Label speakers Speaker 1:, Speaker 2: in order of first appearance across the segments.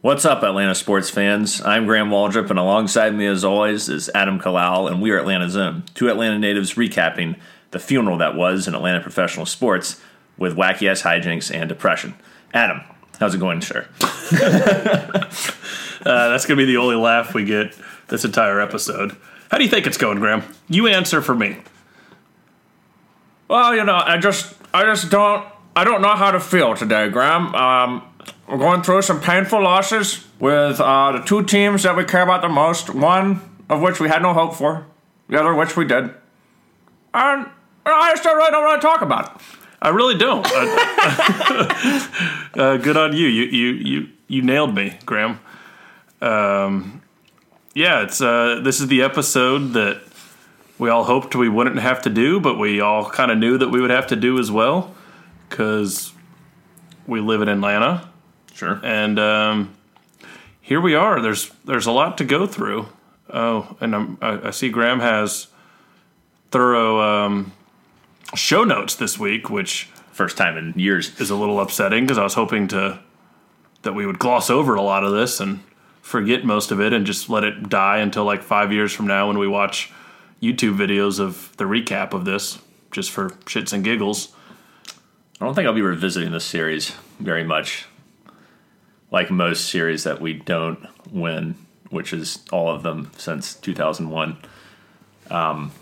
Speaker 1: What's up, Atlanta sports fans? I'm Graham Waldrop, and alongside me, as always, is Adam Kalal, and we are Atlanta Zone, two Atlanta natives recapping the funeral that was in Atlanta professional sports with wacky ass hijinks and depression. Adam, how's it going, sir?
Speaker 2: Uh, that's going to be the only laugh we get this entire episode. How do you think it's going, Graham? You answer for me.
Speaker 1: Well, you know, I just, I just don't, I don't know how to feel today, Graham. Um, we're going through some painful losses with uh, the two teams that we care about the most. One of which we had no hope for, the other which we did. And I just don't want to talk about it.
Speaker 2: I really don't. Uh, good on you. You you you you nailed me, Graham. Um, yeah, it's uh, this is the episode that we all hoped we wouldn't have to do, but we all kind of knew that we would have to do as well because we live in Atlanta,
Speaker 1: Sure.
Speaker 2: and um, here we are. There's there's a lot to go through. Oh, and I'm, I, I see Graham has thorough um, show notes this week, which
Speaker 1: First time in years.
Speaker 2: is a little upsetting because I was hoping to that we would gloss over a lot of this and forget most of it and just let it die until like five years from now when we watch YouTube videos of the recap of this, just for shits and giggles.
Speaker 1: I don't think I'll be revisiting this series very much. Like most series that we don't win, which is all of them since 2001. Um,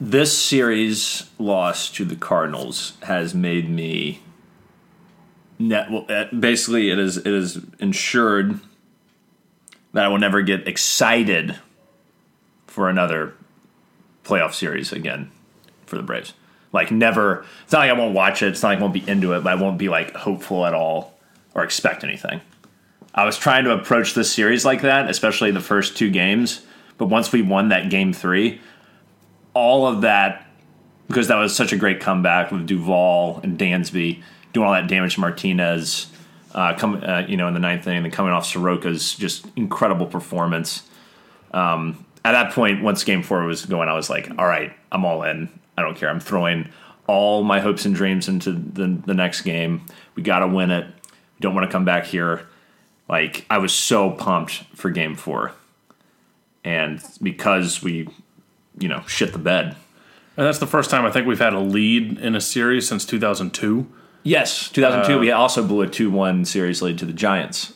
Speaker 1: this series loss to the Cardinals has made me net, well, uh, basically it is it is ensured that I will never get excited for another playoff series again for the Braves. Like never. It's not like I won't watch it. It's not like I won't be into it, but I won't be like hopeful at all or expect anything. I was trying to approach this series like that, especially the first two games. But once we won that game three, all of that because that was such a great comeback with Duvall and Dansby doing all that damage to Martinez, uh, come uh, you know in the ninth inning, and coming off Soroka's just incredible performance. Um, at that point, once Game Four was going, I was like, "All right, I'm all in. I don't care. I'm throwing all my hopes and dreams into the the next game. We got to win it. We don't want to come back here." Like I was so pumped for Game Four, and because we, you know, shit the bed.
Speaker 2: And that's the first time I think we've had a lead in a series since 2002.
Speaker 1: Yes, 2002. Uh, we also blew a 2-1 series lead to the Giants.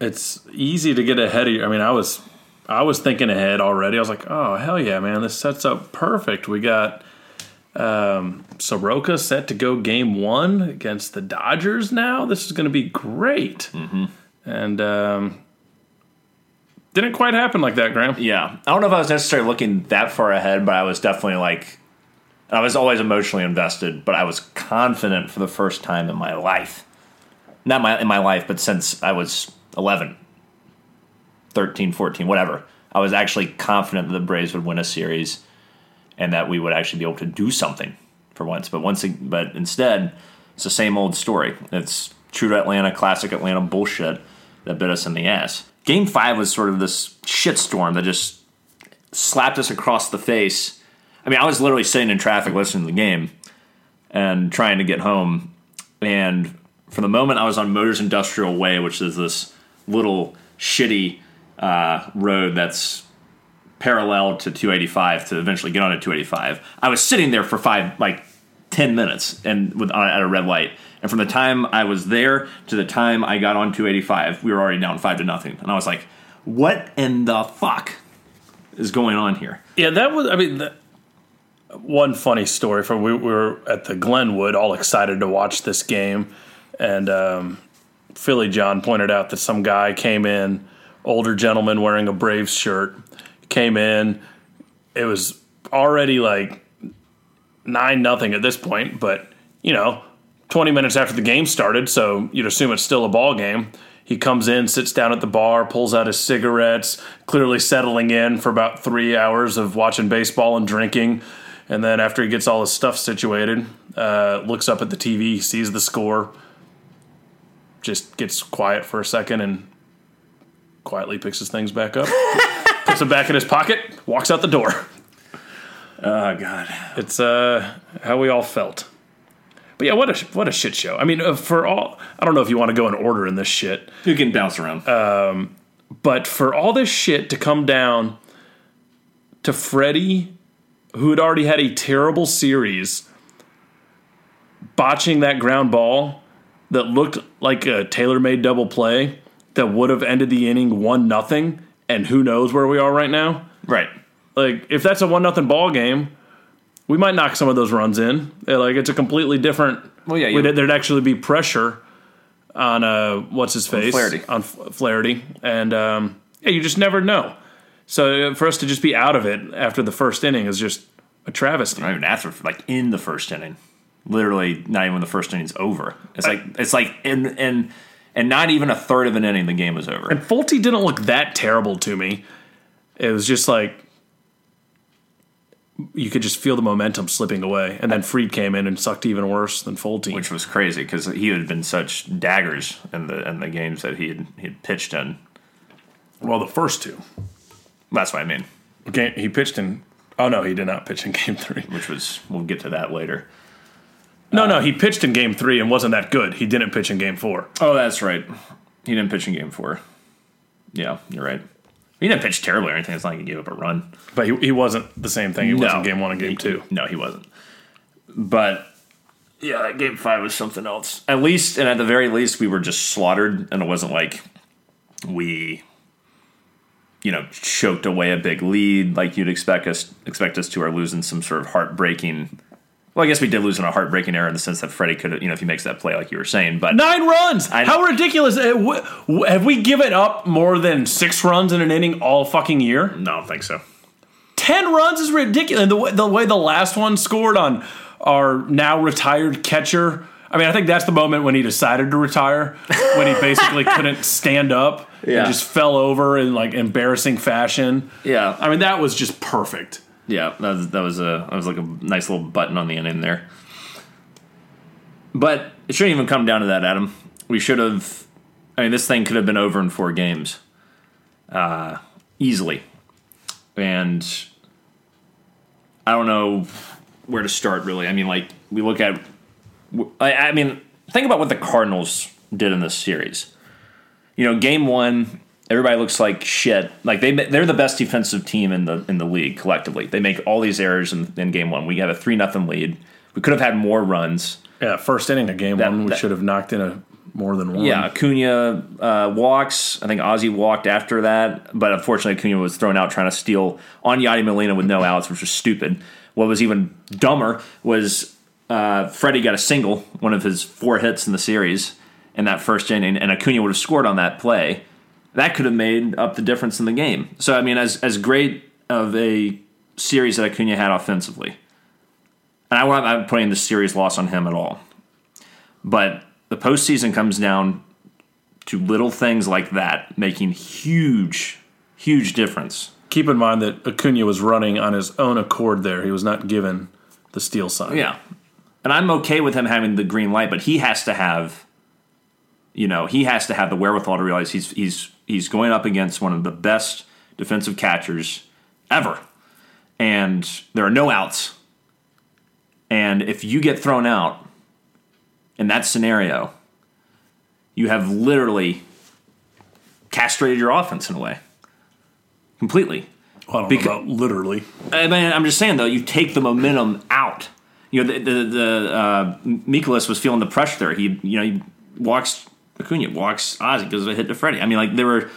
Speaker 2: It's easy to get ahead of you. I mean, I was I was thinking ahead already. I was like, oh hell yeah, man, this sets up perfect. We got um, Soroka set to go game one against the Dodgers. Now this is going to be great. Mm-hmm. And um, didn't quite happen like that, Graham.
Speaker 1: Yeah, I don't know if I was necessarily looking that far ahead, but I was definitely like, I was always emotionally invested, but I was confident for the first time in my life, not my in my life, but since I was 11, 13, 14, whatever. I was actually confident that the Braves would win a series, and that we would actually be able to do something for once. But once, but instead, it's the same old story. It's true to Atlanta, classic Atlanta bullshit that bit us in the ass. Game five was sort of this shitstorm that just slapped us across the face. I mean, I was literally sitting in traffic listening to the game and trying to get home. And for the moment, I was on Motors Industrial Way, which is this little shitty uh, road that's parallel to 285 to eventually get onto 285. I was sitting there for five, like 10 minutes and with at a red light. And from the time I was there to the time I got on 285, we were already down five to nothing. And I was like, "What in the fuck is going on here?"
Speaker 2: Yeah, that was. I mean, one funny story from we, we were at the Glenwood, all excited to watch this game, and um, Philly John pointed out that some guy came in, older gentleman wearing a Braves shirt, came in. It was already like nine nothing at this point, but you know, twenty minutes after the game started, so you'd assume it's still a ball game. He comes in, sits down at the bar, pulls out his cigarettes, clearly settling in for about three hours of watching baseball and drinking. And then after he gets all his stuff situated, uh, looks up at the TV, sees the score, just gets quiet for a second, and quietly picks his things back up, puts them back in his pocket, walks out the door.
Speaker 1: Oh god.
Speaker 2: It's uh, how we all felt. But yeah, what a what a shit show. I mean, uh, for all I don't know if you want to go in order in this shit,
Speaker 1: You can bounce around.
Speaker 2: Um, but for all this shit to come down to Freddie, who had already had a terrible series, botching that ground ball that looked like a tailor-made double play that would have ended the inning one nothing, and who knows where we are right now.
Speaker 1: right.
Speaker 2: Like if that's a one nothing ball game, we might knock some of those runs in. Like it's a completely different.
Speaker 1: Well, yeah, you-
Speaker 2: there'd actually be pressure on uh what's his face
Speaker 1: Flaherty.
Speaker 2: on Flaherty, and um, yeah, you just never know. So uh, for us to just be out of it after the first inning is just a travesty.
Speaker 1: Not even after, like in the first inning. Literally, not even when the first inning's over. It's like it's like in and and not even a third of an inning, the game was over.
Speaker 2: And Folty didn't look that terrible to me. It was just like you could just feel the momentum slipping away, and then Fried came in and sucked even worse than Folty.
Speaker 1: which was crazy because he had been such daggers in the in the games that he had he had pitched in.
Speaker 2: well, the first two.
Speaker 1: That's what I mean.
Speaker 2: Game, he pitched in. Oh no, he did not pitch in Game Three.
Speaker 1: Which was we'll get to that later.
Speaker 2: No, no, he pitched in Game Three and wasn't that good. He didn't pitch in Game Four.
Speaker 1: Oh, that's right. He didn't pitch in game four. Yeah, you're right. He didn't pitch terribly or anything. It's not like he gave up a run.
Speaker 2: But he, he wasn't the same thing he was
Speaker 1: No.
Speaker 2: in Game One and Game
Speaker 1: He-
Speaker 2: Two.
Speaker 1: No, he wasn't. But yeah, that game five was something else. At least, and at the very least, we were just slaughtered, and it wasn't like we, you know, choked away a big lead like you'd expect us expect us to, or losing some sort of heartbreaking. Well, I guess we did lose in a heartbreaking error in the sense that Freddie could, have, you know, if he makes that play like you were saying, but
Speaker 2: Nine runs.
Speaker 1: I-
Speaker 2: How ridiculous! Uh, w- Have we given up more than six runs in an inning all fucking year?
Speaker 1: no, I don't think so.
Speaker 2: Ten runs is ridiculous. And the way, the way the last one scored on our now retired catcher. I mean, I think that's the moment when he decided to retire, when he basically couldn't stand up
Speaker 1: Yeah.
Speaker 2: and just fell over in like embarrassing fashion.
Speaker 1: Yeah,
Speaker 2: I mean, that was just perfect.
Speaker 1: Yeah, that was that was a that was like a nice little button on the end in there. But it shouldn't even come down to that, Adam. We should have. I mean, this thing could have been over in four games, uh, easily. And I don't know where to start. Really, I mean, like we look at. I, I mean, think about what the Cardinals did in this series. You know, game one, everybody looks like shit. Like they they're the best defensive team in the in the league collectively. They make all these errors in, in game one. We have a three nothing lead. We could have had more runs.
Speaker 2: Yeah, first inning of game
Speaker 1: That-
Speaker 2: one, we
Speaker 1: that-
Speaker 2: should have knocked in a more than one.
Speaker 1: Yeah, Acuna uh, walks. I think Ozzy walked after that, but unfortunately Acuna was thrown out trying to steal on Yadi Molina with no outs, which was stupid. What was even dumber was uh, Freddie got a single, one of his four hits in the series in that first inning, and Acuna would have scored on that play. That could have made up the difference in the game. So I mean, as as great of a series that Acuna had offensively, and I am not putting the series loss on him at all, but the postseason comes down to little things like that making huge, huge difference.
Speaker 2: Keep in mind that Acuna was running on his own accord there. He was not given the steal sign.
Speaker 1: Yeah. And I'm okay with him having the green light, but he has to have you know, he has to have the wherewithal to realize he's he's he's going up against one of the best defensive catchers ever. And there are no outs. And if you get thrown out in that scenario, you have literally castrated your offense in a way. Completely.
Speaker 2: I don't
Speaker 1: Becau-
Speaker 2: know about literally.
Speaker 1: I mean, I'm just saying though, you take the momentum out. You know, the the, the uh, Mikolas was feeling the pressure there. He, you know, he walks Acuna, walks Ozzy because of a hit to Freddie. I mean, like there were.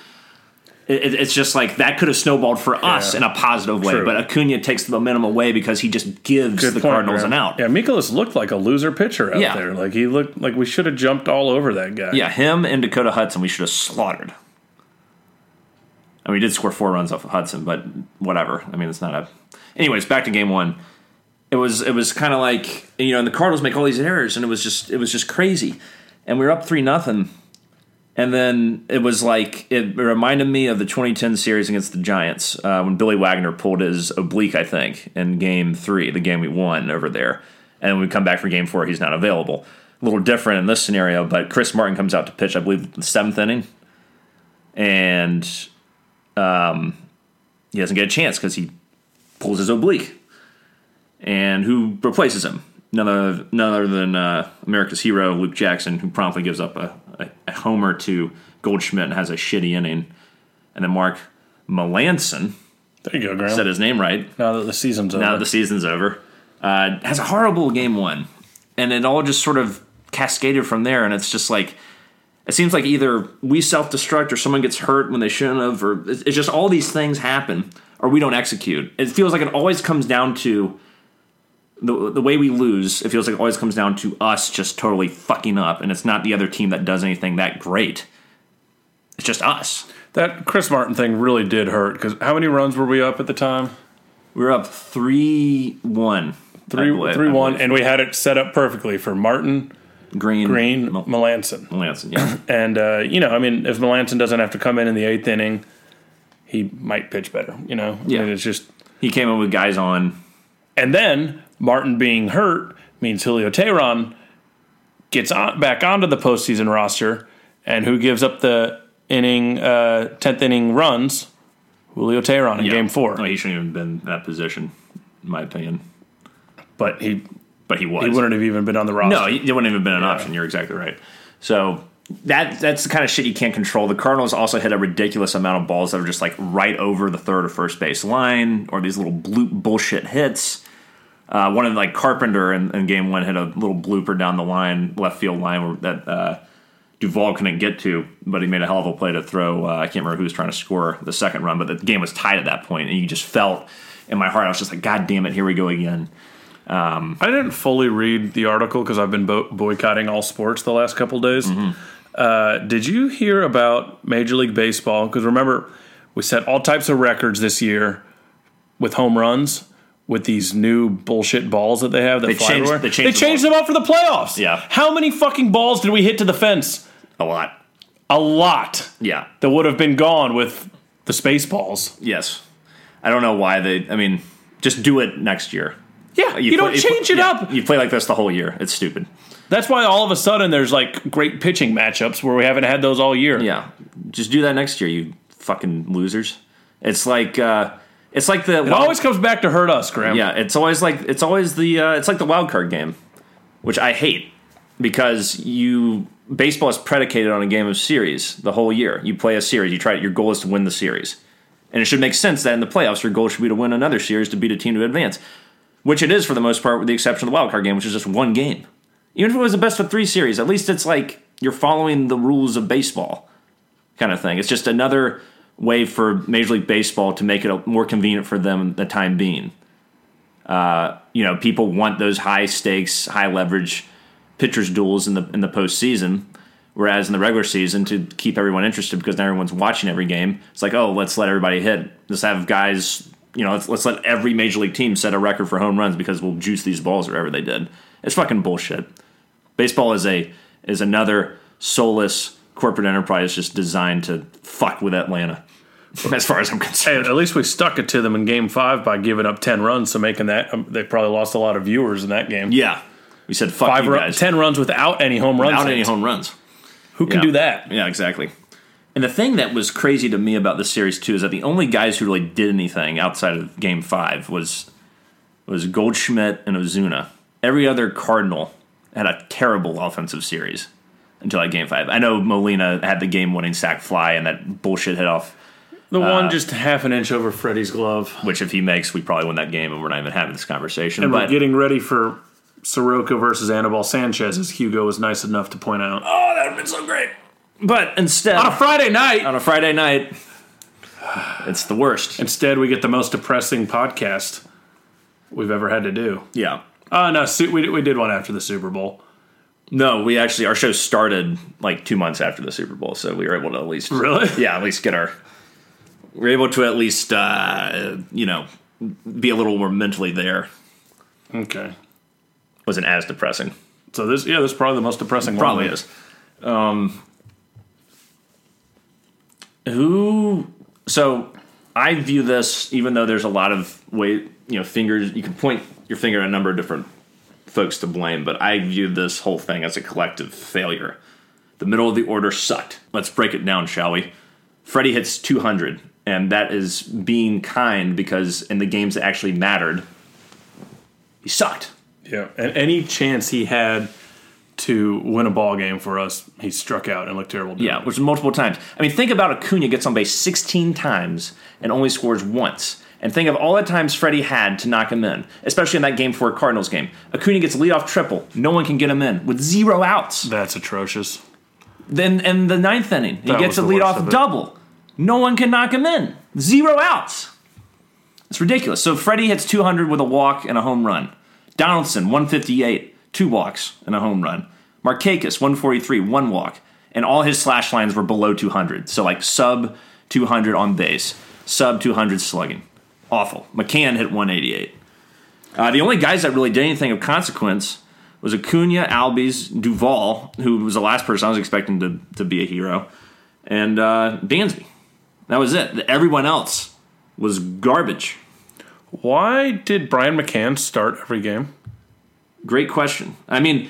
Speaker 1: It, it's just like that could have snowballed for us
Speaker 2: Yeah.
Speaker 1: in a positive way,
Speaker 2: True.
Speaker 1: but Acuna takes the momentum away because he just gives
Speaker 2: Good
Speaker 1: the
Speaker 2: point,
Speaker 1: Cardinals an out.
Speaker 2: Yeah, Mikolas looked like a loser pitcher out
Speaker 1: Yeah.
Speaker 2: there. Like he looked like we should have jumped all over that guy.
Speaker 1: Yeah, him and Dakota Hudson, we should have slaughtered. I mean, we did score four runs off of Hudson, but whatever. I mean, it's not a. Anyways, back to game one. It was it was kind of like you know, and the Cardinals make all these errors, and it was just it was just crazy, and we were up three nothing, and then it was like it reminded me of the 2010 series against the Giants uh, when Billy Wagner pulled his oblique, I think, in game three, the game we won over there, and when we come back for game four, he's not available. A little different in this scenario, but Chris Martin comes out to pitch, I believe, the seventh inning, and um, he doesn't get a chance because he pulls his oblique. And who replaces him? None other, none other than uh, America's hero, Luke Jackson, who promptly gives up a, a, a homer to Goldschmidt and has a shitty inning. And then Mark Melancon,
Speaker 2: There you go, Graham.
Speaker 1: said his name right,
Speaker 2: now that the season's over.
Speaker 1: now that the season's over, uh, has a horrible game one. And it all just sort of cascaded from there. And it's just like, it seems like either we self destruct or someone gets hurt when they shouldn't have, or it's it's just all these things happen, or we don't execute. It feels like it always comes down to the, the way we lose. It feels like it always comes down to us just totally fucking up, and it's not the other team that does anything that great. It's just us.
Speaker 2: that Chris Martin thing really did hurt because how many runs were we up at the time?
Speaker 1: We were up 3 1.
Speaker 2: Three, three one, and we had it set up perfectly for Martin,
Speaker 1: Greene.
Speaker 2: Greene,
Speaker 1: Mel-
Speaker 2: Melancon.
Speaker 1: Melancon, yeah.
Speaker 2: And uh, you know, I mean, if Melancon doesn't have to come in in the eighth inning, he might pitch better. You know, I
Speaker 1: Yeah.
Speaker 2: mean, it's just.
Speaker 1: he came in with guys on.
Speaker 2: And then Martin being hurt means Julio Teheran gets on, back onto the postseason roster, and who gives up the inning uh, tenth inning runs? Julio Teheran in
Speaker 1: Yeah.
Speaker 2: Game Four,
Speaker 1: No, he shouldn't even been in that position, in my opinion.
Speaker 2: but he
Speaker 1: But he was.
Speaker 2: he wouldn't have even been on the roster.
Speaker 1: No, it wouldn't even been an option. You're exactly right. So that that's the kind of shit you can't control. The Cardinals also hit a ridiculous amount of balls that are just like right over the third or first base line, or these little blue bullshit hits. Uh, one of like Carpenter in, in game one hit a little blooper down the line, left field line that uh, Duvall couldn't get to, but he made a hell of a play to throw. Uh, I can't remember who was trying to score the second run, but the game was tied at that point, and you just felt in my heart, I was just like, God damn it, here we go again.
Speaker 2: I didn't fully read the article because I've been bo- boycotting all sports the last couple days. Uh, did you hear about Major League Baseball? Because remember, we set all types of records this year with home runs with these new bullshit balls that they have that
Speaker 1: They
Speaker 2: fly
Speaker 1: changed-
Speaker 2: everywhere.
Speaker 1: they changed the
Speaker 2: changed them up for the playoffs.
Speaker 1: Yeah.
Speaker 2: How many fucking balls did we hit to the fence?
Speaker 1: A lot.
Speaker 2: A lot
Speaker 1: Yeah.
Speaker 2: that would have been gone with the space balls.
Speaker 1: Yes. I don't know why they. I mean, just do it next year.
Speaker 2: Yeah, you, don't
Speaker 1: play-
Speaker 2: change it
Speaker 1: yeah,
Speaker 2: up.
Speaker 1: You play like this the whole year. It's stupid.
Speaker 2: That's why all of a sudden there's like great pitching matchups where we haven't had those all year.
Speaker 1: Yeah. Just do that next year, you fucking losers. It's like uh it's like the
Speaker 2: It always comes back to hurt us, Graham.
Speaker 1: yeah. It's always like it's always the uh, it's like the wild card game, which I hate because you baseball is predicated on a game of series the whole year. You play a series. You try. Your goal is to win the series, and it should make sense that in the playoffs your goal should be to win another series to beat a team to advance, which it is for the most part, with the exception of the wild card game, which is just one game. Even if it was the best of three series, at least it's like you're following the rules of baseball, kind of thing. It's just another way for Major League Baseball to make it more convenient for them the time being. Uh, you know, people want those high stakes, high leverage pitchers duels in the in the postseason. Whereas in the regular season, to keep everyone interested because now everyone's watching every game, it's like, oh, let's let everybody hit. Let's have guys, you know, let's, let's let every major league team set a record for home runs because we'll juice these balls wherever they did. It's fucking bullshit. Baseball is a is another soulless corporate enterprise just designed to fuck with Atlanta. As far as I'm
Speaker 2: Hey,
Speaker 1: concerned,
Speaker 2: at least we stuck it to them in Game Five by giving up ten runs, so making that um, they probably lost a lot of viewers in that game.
Speaker 1: yeah, we said fuck
Speaker 2: Five
Speaker 1: you
Speaker 2: ru-
Speaker 1: guys
Speaker 2: ten runs without any home runs.
Speaker 1: without any home runs.
Speaker 2: Who can
Speaker 1: Yeah.
Speaker 2: do that?
Speaker 1: Yeah, exactly. And the thing that was crazy to me about this series too is that the only guys who really did anything outside of Game Five was was Goldschmidt and Ozuna. Every other Cardinal had a terrible offensive series until that Game Five. I know Molina had the game-winning sac fly and that bullshit hit off.
Speaker 2: The
Speaker 1: Uh,
Speaker 2: one just half an inch over Freddie's glove,
Speaker 1: Which, if he makes, we probably win that game, and we're not even having this conversation.
Speaker 2: and
Speaker 1: but
Speaker 2: we're getting ready for Soroka versus Anibal Sanchez, as Hugo was nice enough to point out
Speaker 1: oh, that would have been so great. But instead,
Speaker 2: on a Friday night.
Speaker 1: on a Friday night, it's the worst.
Speaker 2: Instead, we get the most depressing podcast we've ever had to do.
Speaker 1: Yeah.
Speaker 2: Uh, no, we, we did one after the Super Bowl.
Speaker 1: No, we actually our show started like two months after the Super Bowl, so we were able to at least
Speaker 2: Really?
Speaker 1: yeah, at least get our we were able to at least uh, you know be a little more mentally there.
Speaker 2: Okay.
Speaker 1: Wasn't as depressing.
Speaker 2: So this, yeah, this is probably the most depressing
Speaker 1: Probably
Speaker 2: one.
Speaker 1: is. Um, who? So I view this, even though there's a lot of way, you know, fingers. You can point your finger at a number of different folks to blame, but I view this whole thing as a collective failure. The middle of the order sucked. Let's break it down, shall we? Freddie hits 200, and that is being kind because in the games that actually mattered, he sucked.
Speaker 2: Yeah, and any chance he had to win a ball game for us, he struck out and looked terrible.
Speaker 1: Yeah,
Speaker 2: it.
Speaker 1: which multiple times. I mean, think about Acuna gets on base 16 times and only scores once. And think of all the times Freddie had to knock him in, especially in that game four Cardinals game. Acuna gets a leadoff triple. No one can get him in with zero outs.
Speaker 2: that's atrocious.
Speaker 1: Then in the ninth inning, he
Speaker 2: That
Speaker 1: gets a leadoff
Speaker 2: of
Speaker 1: double. No one can knock him in. Zero outs. It's ridiculous. So Freddie hits 200 with a walk and a home run. Donaldson 158, two walks and a home run. Markakis 143, one walk, and all his slash lines were below 200. So like sub 200 on base, sub 200 slugging. Awful. McCann hit 188. Uh, the only guys that really did anything of consequence was Acuna, Albies, Duvall, who was the last person I was expecting to, to be a hero, and uh, Dansby. That was it. Everyone else was garbage.
Speaker 2: Why did Brian McCann start every game?
Speaker 1: Great question. I mean,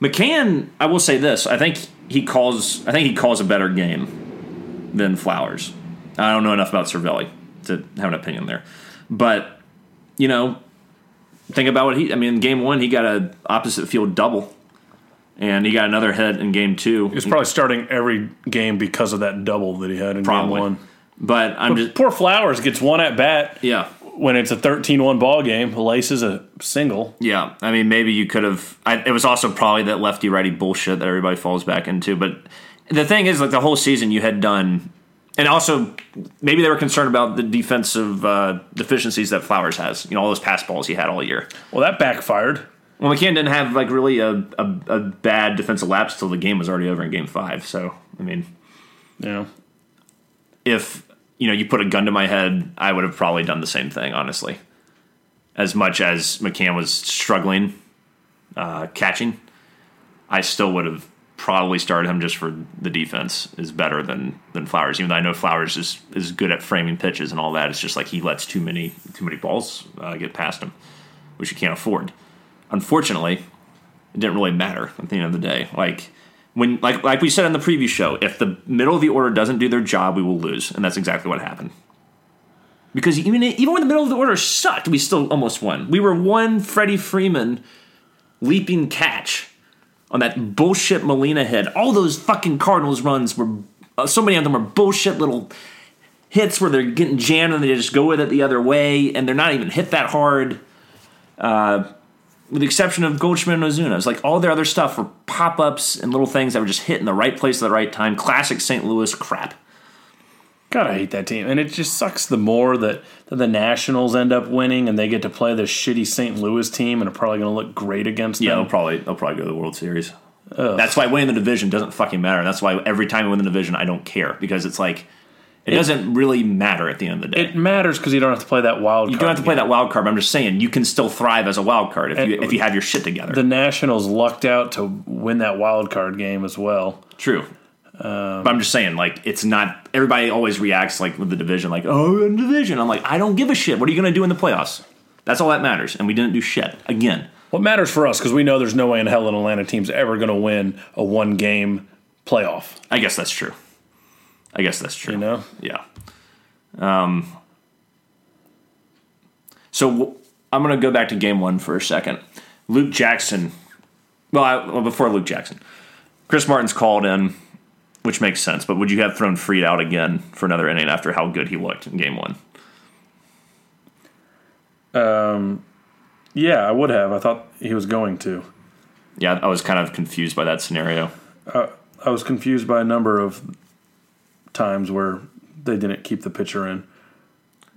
Speaker 1: McCann. I will say this. I think he calls. I think he calls a better game than Flowers. I don't know enough about Cervelli to have an opinion there, but you know, think about what he. I mean, game one he got a opposite field double, and he got another hit in game two.
Speaker 2: He's probably starting every game because of that double that he had in
Speaker 1: Probably.
Speaker 2: game one.
Speaker 1: But I'm just
Speaker 2: Poor Flowers gets one at bat
Speaker 1: yeah.
Speaker 2: when it's a 13-1 ball game. Laces a single.
Speaker 1: Yeah, I mean, maybe you could have. It was also probably that lefty righty bullshit that everybody falls back into. But the thing is, like the whole season, you had done, and also maybe they were concerned about the defensive uh, deficiencies that Flowers has. You know, all those pass balls he had all year.
Speaker 2: Well, that backfired.
Speaker 1: Well, McCann didn't have like really a, a, a bad defensive lapse till the game was already over in Game Five. So, I mean,
Speaker 2: You know,
Speaker 1: if you know you put a gun to my head, I would have probably done the same thing. Honestly, as much as McCann was struggling uh, catching, I still would have probably started him just for the defense is better than than Flowers. Even though I know Flowers is is good at framing pitches and all that, it's just like he lets too many too many balls uh, get past him, which you can't afford. Unfortunately, it didn't really matter at the end of the day. Like when like like we said in the preview show, if the middle of the order doesn't do their job, we will lose, and that's exactly what happened. Because even even when the middle of the order sucked, we still almost won. We were one Freddie Freeman leaping catch on that bullshit Molina hit. All those fucking Cardinals runs were uh, so many of them are bullshit little hits where they're getting jammed and they just go with it the other way, and they're not even hit that hard. Uh, with the exception of Goldschmidt and Ozuna, it's like all their other stuff were pop ups and little things that were just hit in the right place at the right time. Classic St. Louis crap.
Speaker 2: God, I hate that team. And it just sucks the more that, that the Nationals end up winning and they get to play this shitty St. Louis team and are probably going to look great against them.
Speaker 1: Yeah, they'll probably they'll probably go to the World Series. That's why winning the division doesn't fucking matter. That's why every time we win the division, I don't care because it's like it, doesn't really matter at the end of the day.
Speaker 2: It matters because you don't have to play that wild
Speaker 1: you don't have to play that wild card. But I'm just saying you can still thrive as a wild card if you if you have your shit together.
Speaker 2: The Nationals lucked out to win that wild card game as well.
Speaker 1: True. But I'm just saying, like, it's not. Everybody always reacts like with the division, like, oh, in division. I'm like, I don't give a shit. What are you going to do in the playoffs? That's all that matters. And we didn't do shit again.
Speaker 2: What matters for us, because we know there's no way in hell an Atlanta team's ever going to win a one game playoff.
Speaker 1: I guess that's true. I guess that's true.
Speaker 2: You know?
Speaker 1: Yeah. Um. So w- I'm going to go back to game one for a second. Luke Jackson. Well, I, well, before Luke Jackson, Chris Martin's called in, which makes sense. But would you have thrown Fried out again for another inning after how good he looked in game one?
Speaker 2: Um, yeah, I would have. I thought he was going to.
Speaker 1: Yeah, I was kind of confused by that scenario.
Speaker 2: Uh, I was confused by a number of times where they didn't keep the pitcher in.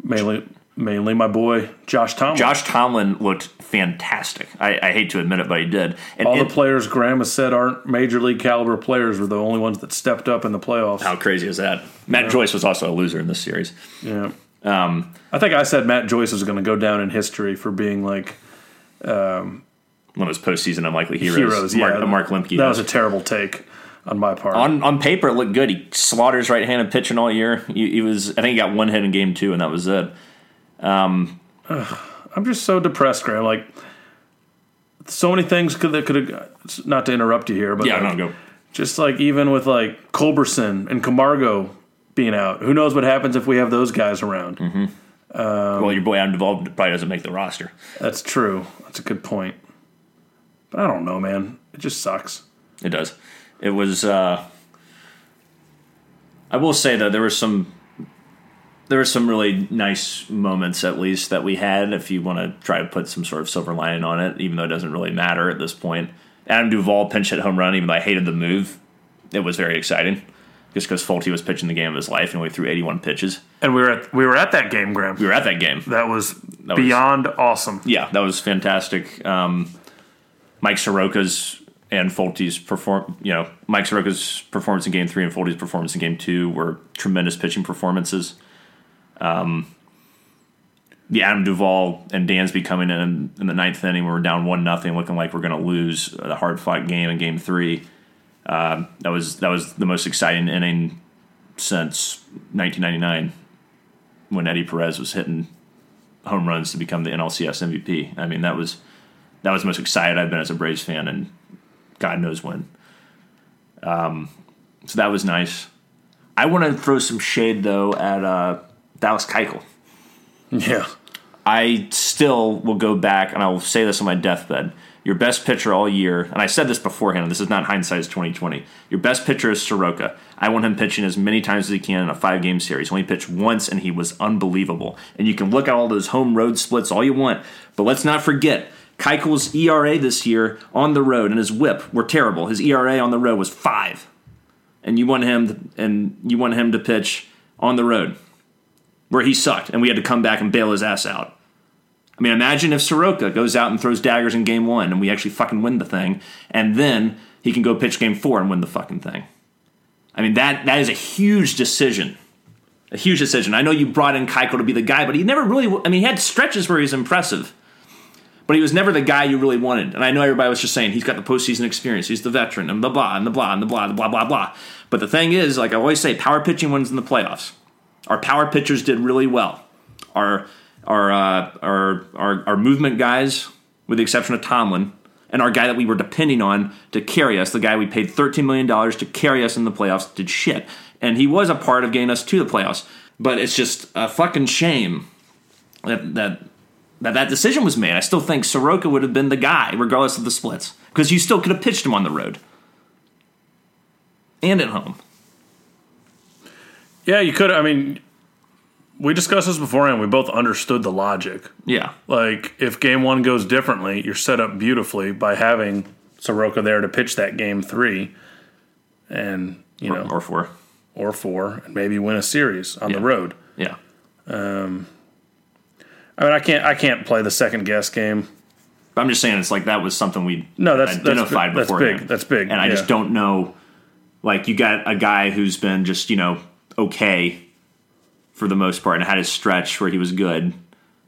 Speaker 2: Mainly, mainly my boy Josh Tomlin.
Speaker 1: Josh Tomlin looked fantastic. I, I hate to admit it, but he did. And
Speaker 2: All
Speaker 1: it-
Speaker 2: the players Grandma said aren't major league caliber players were the only ones that stepped up in the playoffs.
Speaker 1: how crazy is that? Matt Joyce was also a loser in this series.
Speaker 2: Yeah.
Speaker 1: Um,
Speaker 2: I think I said Matt Joyce was going to go down in history for being like
Speaker 1: one of those postseason unlikely heroes.
Speaker 2: heroes.
Speaker 1: Mark,
Speaker 2: yeah,
Speaker 1: Mark Lemke.
Speaker 2: That was a terrible take on my part.
Speaker 1: on on paper, it looked good. He slaughters right-handed pitching all year. He, he was, I think, he got one hit in game two, and that was it.
Speaker 2: Um, I'm just so depressed, Graham. Like so many things could that could have. Not to interrupt you here, but
Speaker 1: Yeah,
Speaker 2: like,
Speaker 1: no, go.
Speaker 2: just like even with like Culberson and Camargo being out, who knows what happens if we have those guys around? Mm-hmm.
Speaker 1: Um, well, your boy Adam Duvall probably doesn't make the roster.
Speaker 2: That's true. That's a good point. But I don't know, man. It just sucks.
Speaker 1: It does. It was. Uh, I will say though, there were some. There were some really nice moments, at least, that we had. If you want to try to put some sort of silver lining on it, even though it doesn't really matter at this point. Adam Duvall pinch hit home run, even though I hated the move. It was very exciting, just because Folty was pitching the game of his life and we threw 81 pitches.
Speaker 2: And we were at we were at that game, Graham.
Speaker 1: We were at that game.
Speaker 2: That was
Speaker 1: was-
Speaker 2: beyond awesome.
Speaker 1: Yeah, that was fantastic. Um, Mike Soroka's and Folty's perform, you know, Mike Soroka's performance in Game Three and Folty's performance in Game Two were tremendous pitching performances. Um, the Adam Duvall and Dansby coming in in the ninth inning, we were down one nothing, looking like we're going to lose the hard fought game in Game Three. Um, that was that was the most exciting inning since 1999 when Eddie Perez was hitting home runs to become the NLCS MVP. I mean, that was that was the most excited I've been as a Braves fan, and God knows when. Um, so that was nice. I want to throw some shade though at uh, Dallas Keuchel.
Speaker 2: Yeah.
Speaker 1: I still will go back, and I will say this on my deathbed. Your best pitcher all year, and I said this beforehand. and This is not hindsight's twenty twenty. Your best pitcher is Soroka. I want him pitching as many times as he can in a five game series. Only pitched once, and he was unbelievable. And you can look at all those home road splits all you want, but let's not forget Keuchel's ERA this year on the road and his WHIP were terrible. His ERA on the road was five, and you want him to, and you want him to pitch on the road where he sucked, and we had to come back and bail his ass out. I mean, imagine if Soroka goes out and throws daggers in game one and we actually fucking win the thing, and then he can go pitch game four and win the fucking thing. I mean, that that is a huge decision. A huge decision. I know you brought in Keiko to be the guy, but he never really, I mean, he had stretches where he was impressive, but he was never the guy you really wanted. And I know everybody was just saying he's got the postseason experience, he's the veteran, and blah, blah, and the blah, and the blah, the blah, blah, blah. But the thing is, like I always say, power pitching wins in the playoffs. Our power pitchers did really well. Our our uh, our, our our movement guys, with the exception of Tomlin, and our guy that we were depending on to carry us, the guy we paid thirteen million dollars to carry us in the playoffs, did shit, and he was a part of getting us to the playoffs. But it's just a fucking shame that that that, that decision was made. I still think Soroka would have been the guy, regardless of the splits, because you still could have pitched him on the road and at home.
Speaker 2: Yeah, you could. I mean, we discussed this beforehand. We both understood the logic.
Speaker 1: Yeah,
Speaker 2: Like, if game one goes differently, you're set up beautifully by having Soroka there to pitch that game three, and you know,
Speaker 1: or four.
Speaker 2: or four, and maybe win a series on the road.
Speaker 1: Yeah.
Speaker 2: Um, I mean, I can't. I can't play the second guess game.
Speaker 1: I'm just saying it's like that was something we
Speaker 2: No, that's- that's
Speaker 1: identified
Speaker 2: big- that's big. That's big,
Speaker 1: And I just don't know. Like you got a guy who's been just you know okay for the most part and had his stretch where he was good,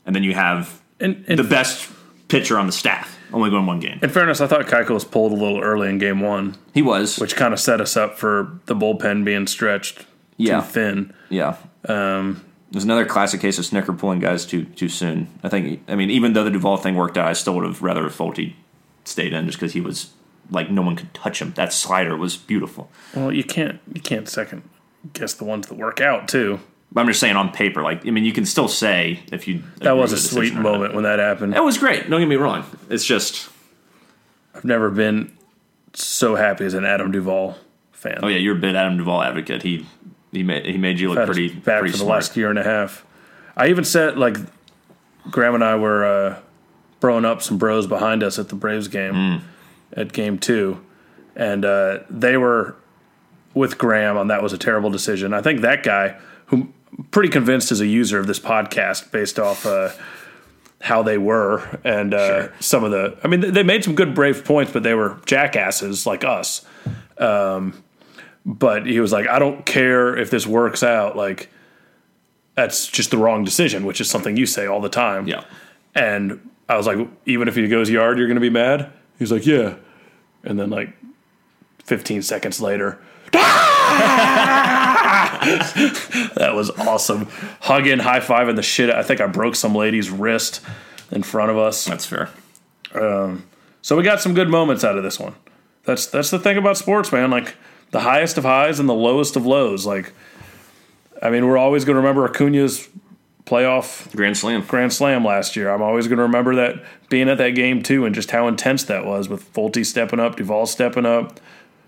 Speaker 1: and then you have
Speaker 2: And, and
Speaker 1: the best pitcher on the staff only going one game.
Speaker 2: in fairness, I thought Keiko was pulled a little early in game one,
Speaker 1: He was,
Speaker 2: which kind of set us up for the bullpen being stretched
Speaker 1: Yeah.
Speaker 2: too thin.
Speaker 1: yeah. Um, There's another classic case of Snitker pulling guys too too soon. I think. I mean, even though the Duvall thing worked out, I still would have rather Folty stayed in just because he was like no one could touch him. That slider was beautiful.
Speaker 2: Well, you can't. You can't second guess the ones that work out too.
Speaker 1: But I'm just saying on paper, like I mean, you can still say if you
Speaker 2: That was a sweet
Speaker 1: decision or not.
Speaker 2: moment when that happened.
Speaker 1: It was great. Don't get me wrong. It's just
Speaker 2: I've never been so happy as an Adam Duvall fan.
Speaker 1: oh yeah, you're a bit Adam Duvall advocate. He he made he made you look pretty
Speaker 2: bad
Speaker 1: pretty
Speaker 2: for the last year and a half. I even said like Graham and I were uh, throwing up some bros behind us at the Braves game
Speaker 1: Hmm.
Speaker 2: at game two, and uh, they were with Graham on that was a terrible decision. I think that guy, who I'm pretty convinced is a user of this podcast based off uh, how they were and uh,
Speaker 1: Sure.
Speaker 2: some of the. I mean, they made some good brave points, but they were jackasses like us. Um, but he was like, I don't care if this works out. Like, that's just the wrong decision, which is something you say all the time.
Speaker 1: Yeah.
Speaker 2: And I was like, even if he goes yard, you're going to be mad? He's like, yeah. And then, like, 15 seconds later, that was awesome. Hugging, high fiving the shit. I think I broke some lady's wrist in front of us.
Speaker 1: That's fair.
Speaker 2: Um, so we got some good moments out of this one. That's that's the thing about sports, man. Like the highest of highs and the lowest of lows. Like, I mean, we're always going to remember Acuna's playoff
Speaker 1: Grand Slam.
Speaker 2: Grand Slam last year. I'm always going to remember that being at that game too, and just how intense that was with Folty stepping up, Duvall stepping up,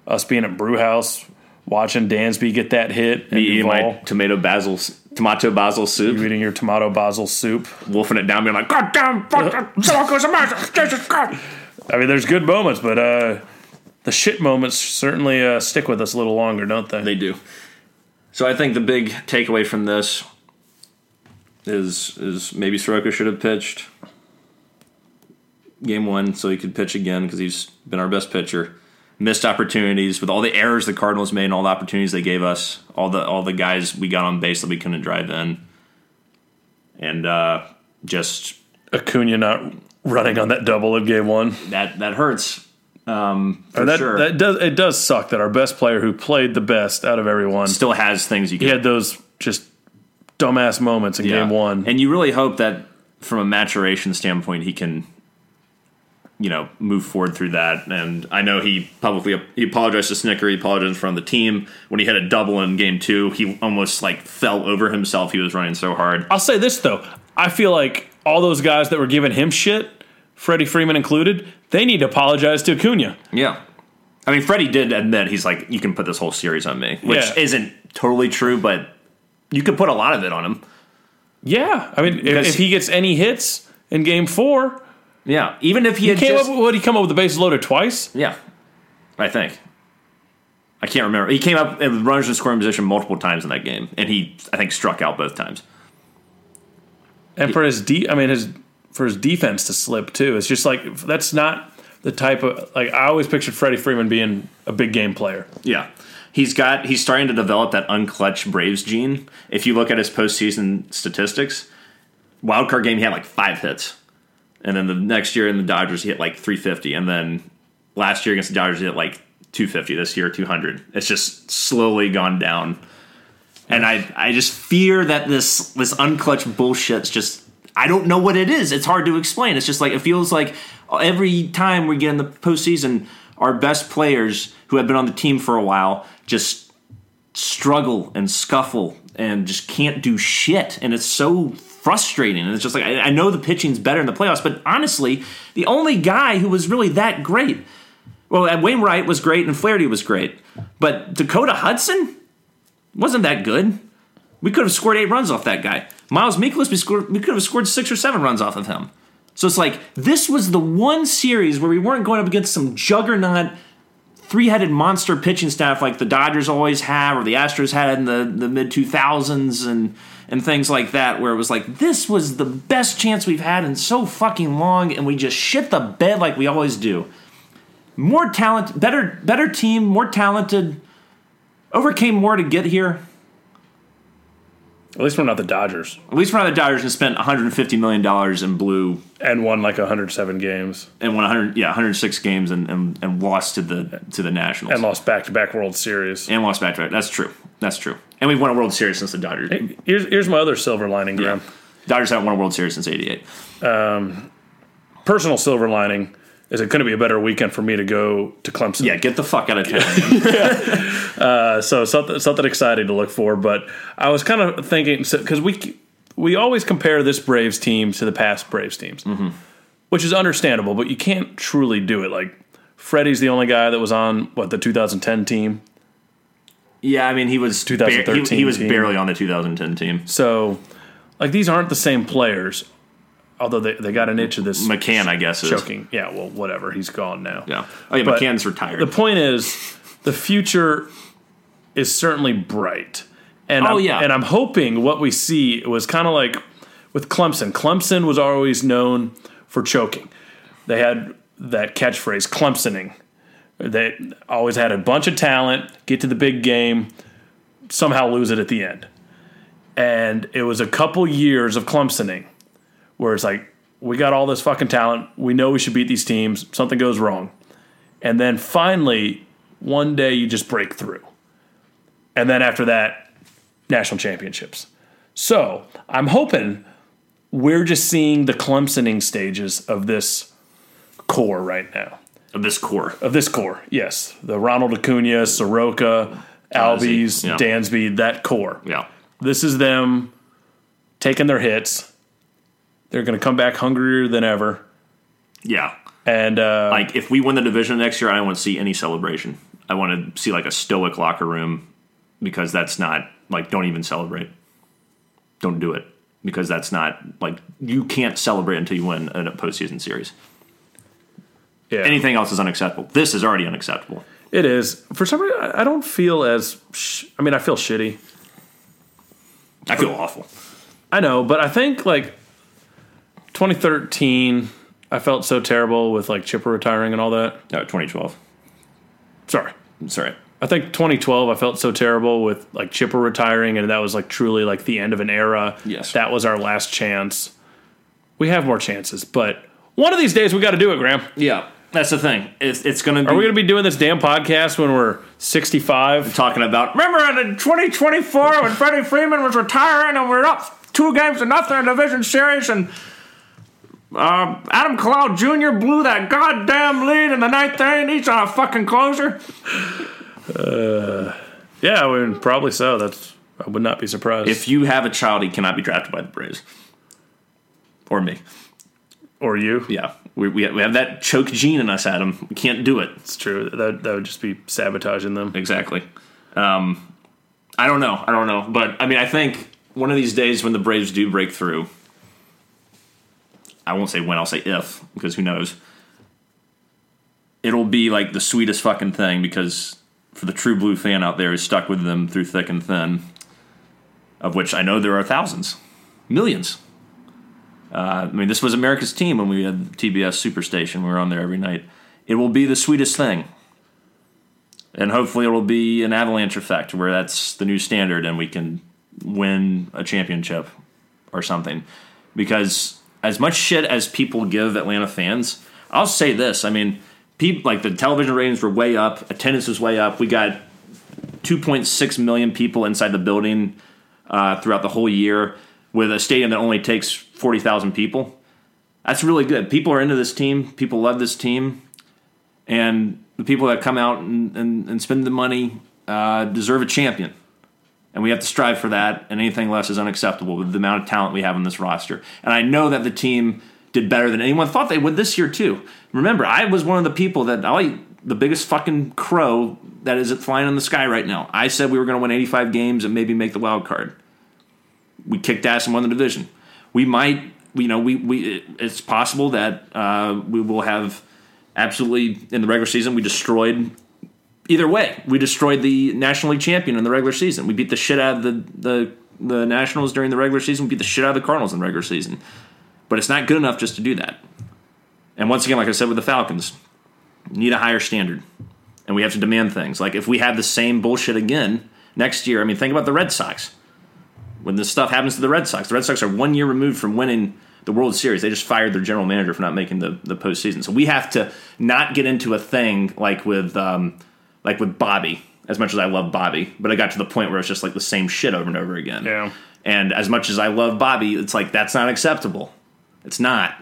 Speaker 2: us being at Brewhouse, watching Dansby get that hit, and
Speaker 1: Me eating my tomato basil, tomato basil soup, You
Speaker 2: eating your tomato basil soup.
Speaker 1: wolfing it down, being like, God damn, fuck, goes amazing, Jesus God.
Speaker 2: I mean, there's good moments, but uh, the shit moments certainly uh, stick with us a little longer, don't they?
Speaker 1: They do. So I think the big takeaway from this is is maybe Soroka should have pitched game one so he could pitch again because he's been our best pitcher. Missed opportunities with all the errors the Cardinals made and all the opportunities they gave us, all the all the guys we got on base that we couldn't drive in, and uh, just
Speaker 2: Acuna not running on that double in game one.
Speaker 1: that that hurts um, for
Speaker 2: that,
Speaker 1: sure.
Speaker 2: that does it does suck that our best player who played the best out of everyone
Speaker 1: Still has things you can
Speaker 2: he had those just dumbass moments in game one.
Speaker 1: And you really hope that from a maturation standpoint, he can, you know, move forward through that. And I know he publicly he apologized to Snitker. He apologized in front of the team when he had a double in game two. He almost like fell over himself. He was running so hard.
Speaker 2: I'll say this though, I feel like all those guys that were giving him shit, Freddie Freeman included, they need to apologize to Acuna.
Speaker 1: Yeah. I mean, Freddie did admit he's like, you can put this whole series on me, which
Speaker 2: Yeah.
Speaker 1: isn't totally true, but you could put a lot of it on him.
Speaker 2: Yeah, I mean, if, if he gets any hits in game four,
Speaker 1: Yeah, even if he had
Speaker 2: came
Speaker 1: just,
Speaker 2: up. Would he come up with the bases loaded twice?
Speaker 1: Yeah, I think. I can't remember. He came up with runners in scoring position multiple times in that game, and he, I think, struck out both times.
Speaker 2: And for his de- I mean his for his defense to slip too. It's just like that's not the type of like I always pictured Freddie Freeman being a big game player.
Speaker 1: Yeah, he's got. He's starting to develop that unclutch Braves gene. If you look at his postseason statistics, wild card game he had like five hits, and then the next year in the Dodgers he hit like 350, and then last year against the Dodgers he hit like 250. This year 200. It's just slowly gone down. And I, I just fear that this this unclutch bullshit's just I don't know what it is. It's hard to explain. It's just like it feels like every time we get in the postseason, our best players who have been on the team for a while just struggle and scuffle and just can't do shit. And it's so frustrating. And it's just like I, I know the pitching's better in the playoffs, but honestly, the only guy who was really that great, well, uh, and Wainwright was great and Flaherty was great, but Dakota Hudson wasn't that good. We could have scored eight runs off that guy. Miles Mikolas, we scored. We could have scored six or seven runs off of him. So it's like this was the one series where we weren't going up against some juggernaut, three-headed monster pitching staff like the Dodgers always have, or the Astros had in the the mid two thousands, and and things like that. Where it was like this was the best chance we've had in so fucking long, and we just shit the bed like we always do. More talent, better better team, more talented. Overcame more to get here.
Speaker 2: At least we're not the Dodgers
Speaker 1: At least we're not the Dodgers and spent 150 million dollars in blue
Speaker 2: and won like 107 games
Speaker 1: and won 100 yeah 106 games and, and, and lost to the to the Nationals
Speaker 2: and lost back to back World Series.
Speaker 1: and lost back to back. That's true. That's true. And we've won a World Series since the Dodgers.
Speaker 2: Here's here's my other silver lining,
Speaker 1: Yeah. Dodgers haven't won a World Series since '88.
Speaker 2: Um, personal silver lining is it going to be a better weekend for me to go to Clemson?
Speaker 1: Yeah, get the fuck out of town.
Speaker 2: so something something exciting to look for. But I was kind of thinking because we we always compare this Braves team to the past Braves teams,
Speaker 1: Mm-hmm.
Speaker 2: which is understandable. But you can't truly do it. Like Freddie's the only guy that was on what the 2010 team.
Speaker 1: yeah, I mean he was bar- he,
Speaker 2: 2013
Speaker 1: he was
Speaker 2: team.
Speaker 1: barely on the 2010 team.
Speaker 2: So like these aren't the same players. Although they, they got an itch of this
Speaker 1: McCann, I guess, is
Speaker 2: choking. Yeah, well, whatever. He's gone now.
Speaker 1: yeah. Oh yeah,
Speaker 2: But
Speaker 1: McCann's retired.
Speaker 2: The point is, the future is certainly bright, and
Speaker 1: Oh,
Speaker 2: I'm,
Speaker 1: yeah.
Speaker 2: and I'm hoping what we see was kind of like with Clemson. Clemson was always known for choking. They had that catchphrase, Clemsoning. They always had a bunch of talent, get to the big game, somehow lose it at the end. And it was a couple years of Clemsoning where it's like, we got all this fucking talent. We know we should beat these teams. Something goes wrong. And then finally, one day you just break through. And then after that, national championships. So I'm hoping we're just seeing the Clemsoning stages of this core right now.
Speaker 1: of this core.
Speaker 2: Of this core, yes. The Ronald Acuna, Soroka, Albies,
Speaker 1: yeah.
Speaker 2: Dansby, that core.
Speaker 1: Yeah.
Speaker 2: This is them taking their hits. They're going to come back hungrier than ever.
Speaker 1: Yeah.
Speaker 2: And uh,
Speaker 1: Like if we win the division next year, I don't want to see any celebration. I want to see like a stoic locker room because that's not like don't even celebrate. Don't do it because that's not like you can't celebrate until you win a postseason series.
Speaker 2: yeah,
Speaker 1: Anything else is unacceptable. This is already unacceptable.
Speaker 2: it is. For some reason, I don't feel as. Sh- I mean, I feel shitty.
Speaker 1: I feel awful.
Speaker 2: I know, but I think like 2013, I felt so terrible with like Chipper retiring and all that.
Speaker 1: No, 2012.
Speaker 2: Sorry.
Speaker 1: Sorry.
Speaker 2: I think 2012, I felt so terrible with like Chipper retiring, and that was like truly like the end of an era.
Speaker 1: Yes.
Speaker 2: That was our last chance. We have more chances, but one of these days we got to do it, Graham.
Speaker 1: Yeah, that's the thing. It's, it's going to be.
Speaker 2: Are we going to be doing this damn podcast when we're 65?
Speaker 1: talking about? Remember in 2024 when Freddie Freeman was retiring and we are up two games to nothing in the division series and. Uh, Adam Kalau Jr. blew that goddamn lead in the ninth inning. He's on a fucking closer.
Speaker 2: Yeah, I mean, probably so. That's I would not be surprised.
Speaker 1: If you have a child, he cannot be drafted by the Braves. Or me.
Speaker 2: or you,
Speaker 1: Yeah. We, we, we have that choke gene in us, Adam. We can't do it.
Speaker 2: it's true. That that would just be sabotaging them.
Speaker 1: Exactly. Um, I don't know. I don't know. But, I mean, I think one of these days when the Braves do break through, I won't say when, I'll say if, because who knows. It'll be like the sweetest fucking thing because for the true blue fan out there who's stuck with them through thick and thin, of which I know there are thousands, millions. Uh, I mean, this was America's team when we had TBS Superstation. We were on there every night. It will be the sweetest thing. And hopefully, it will be an avalanche effect where that's the new standard and we can win a championship or something. Because as much shit as people give Atlanta fans, I'll say this. I mean, people like the television ratings were way up, attendance was way up. We got 2.6 million people inside the building uh, throughout the whole year with a stadium that only takes 40,000 people. That's really good. People are into this team. People love this team. And the people that come out and, and, and spend the money uh, deserve a champion. And we have to strive for that, and anything less is unacceptable with the amount of talent we have in this roster. And I know that the team did better than anyone thought they would this year, too. Remember, I was one of the people that I the biggest fucking crow that is flying in the sky right now. I said we were going to win 85 games and maybe make the wild card. We kicked ass and won the division. We might, you know, we, we it's possible that uh, we will have absolutely in the regular season we destroyed either way, we destroyed the National League champion in the regular season. We beat the shit out of the, the the Nationals during the regular season. We beat the shit out of the Cardinals in the regular season. But it's not good enough just to do that. And once again, like I said with the Falcons, need a higher standard. And we have to demand things. Like if we have the same bullshit again next year, I mean, think about the Red Sox. When this stuff happens to the Red Sox, the Red Sox are one year removed from winning the World Series. They just fired their general manager for not making the, the postseason. So we have to not get into a thing like with um, like with Bobby, as much as I love Bobby, but I got to the point where it's just like the same shit over and over again.
Speaker 2: Yeah.
Speaker 1: And as much as I love Bobby, it's like that's not acceptable. It's not.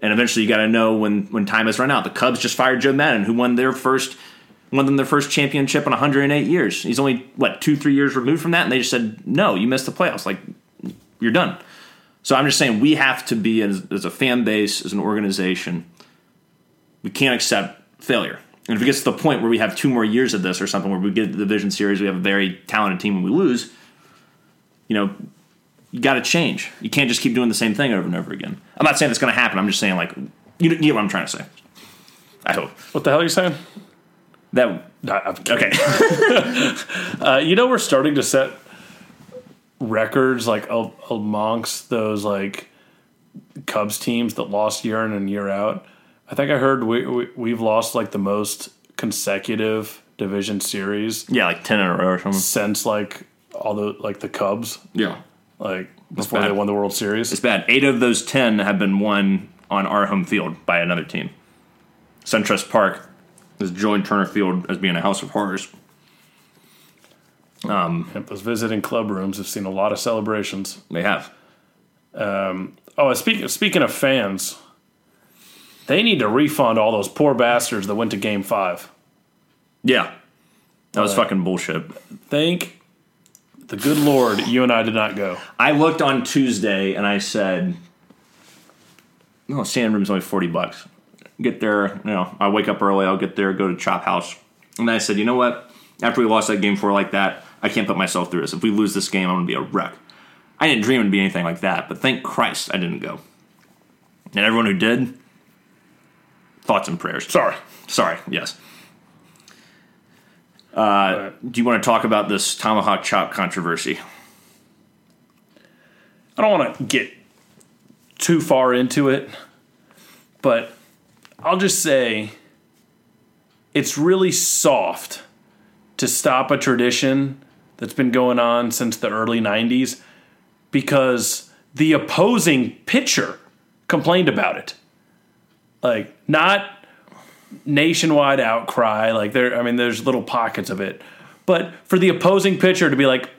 Speaker 1: And eventually you got to know when when time has run out. The Cubs just fired Joe Maddon, who won their first won them their first championship in 108 years. He's only what two three years removed from that, and they just said no, you missed the playoffs. Like you're done. So I'm just saying we have to be as, as a fan base, as an organization, we can't accept failure. And if it gets to the point where we have two more years of this or something, where we get the division series, we have a very talented team and we lose, you know, you got to change. You can't just keep doing the same thing over and over again. I'm not saying it's going to happen. I'm just saying, like, you, you get what I'm trying to say. I hope
Speaker 2: What the hell are you saying?
Speaker 1: that. Okay,
Speaker 2: Uh, you know, we're starting to set records like amongst those like Cubs teams that lost year in and year out. I think I heard we, we we've lost like the most consecutive division series
Speaker 1: yeah, like ten in a row or something.
Speaker 2: since like all the like the Cubs
Speaker 1: Yeah,
Speaker 2: like before they won the World Series.
Speaker 1: it's bad. Eight of those ten have been won on our home field by another team. SunTrust Park has joined Turner Field as being a house of horrors.
Speaker 2: Yep, those visiting club rooms have seen a lot of celebrations.
Speaker 1: They have.
Speaker 2: Um, Oh, speaking speaking of fans, they need to refund all those poor bastards that went to Game Five.
Speaker 1: Yeah, that was
Speaker 2: Right.
Speaker 1: fucking bullshit.
Speaker 2: Thank the good Lord, you and I did not go.
Speaker 1: I looked on Tuesday and I said, oh, "No, stand room's only forty bucks. Get there, you know. I wake up early. I'll get there, go to Chop House." And I said, "You know what? After we lost that game four like that, I can't put myself through this. If we lose this game, I'm gonna be a wreck." I didn't dream it'd be anything like that, but thank Christ I didn't go. And everyone who did, thoughts and prayers.
Speaker 2: Sorry.
Speaker 1: Sorry, yes. Uh, do you want to talk about this tomahawk chop controversy?
Speaker 2: I don't want to get too far into it, but I'll just say it's really soft to stop a tradition that's been going on since the early 90s because the opposing pitcher complained about it. Like, not nationwide outcry. Like, there, I mean, there's little pockets of it. But for the opposing pitcher to be like,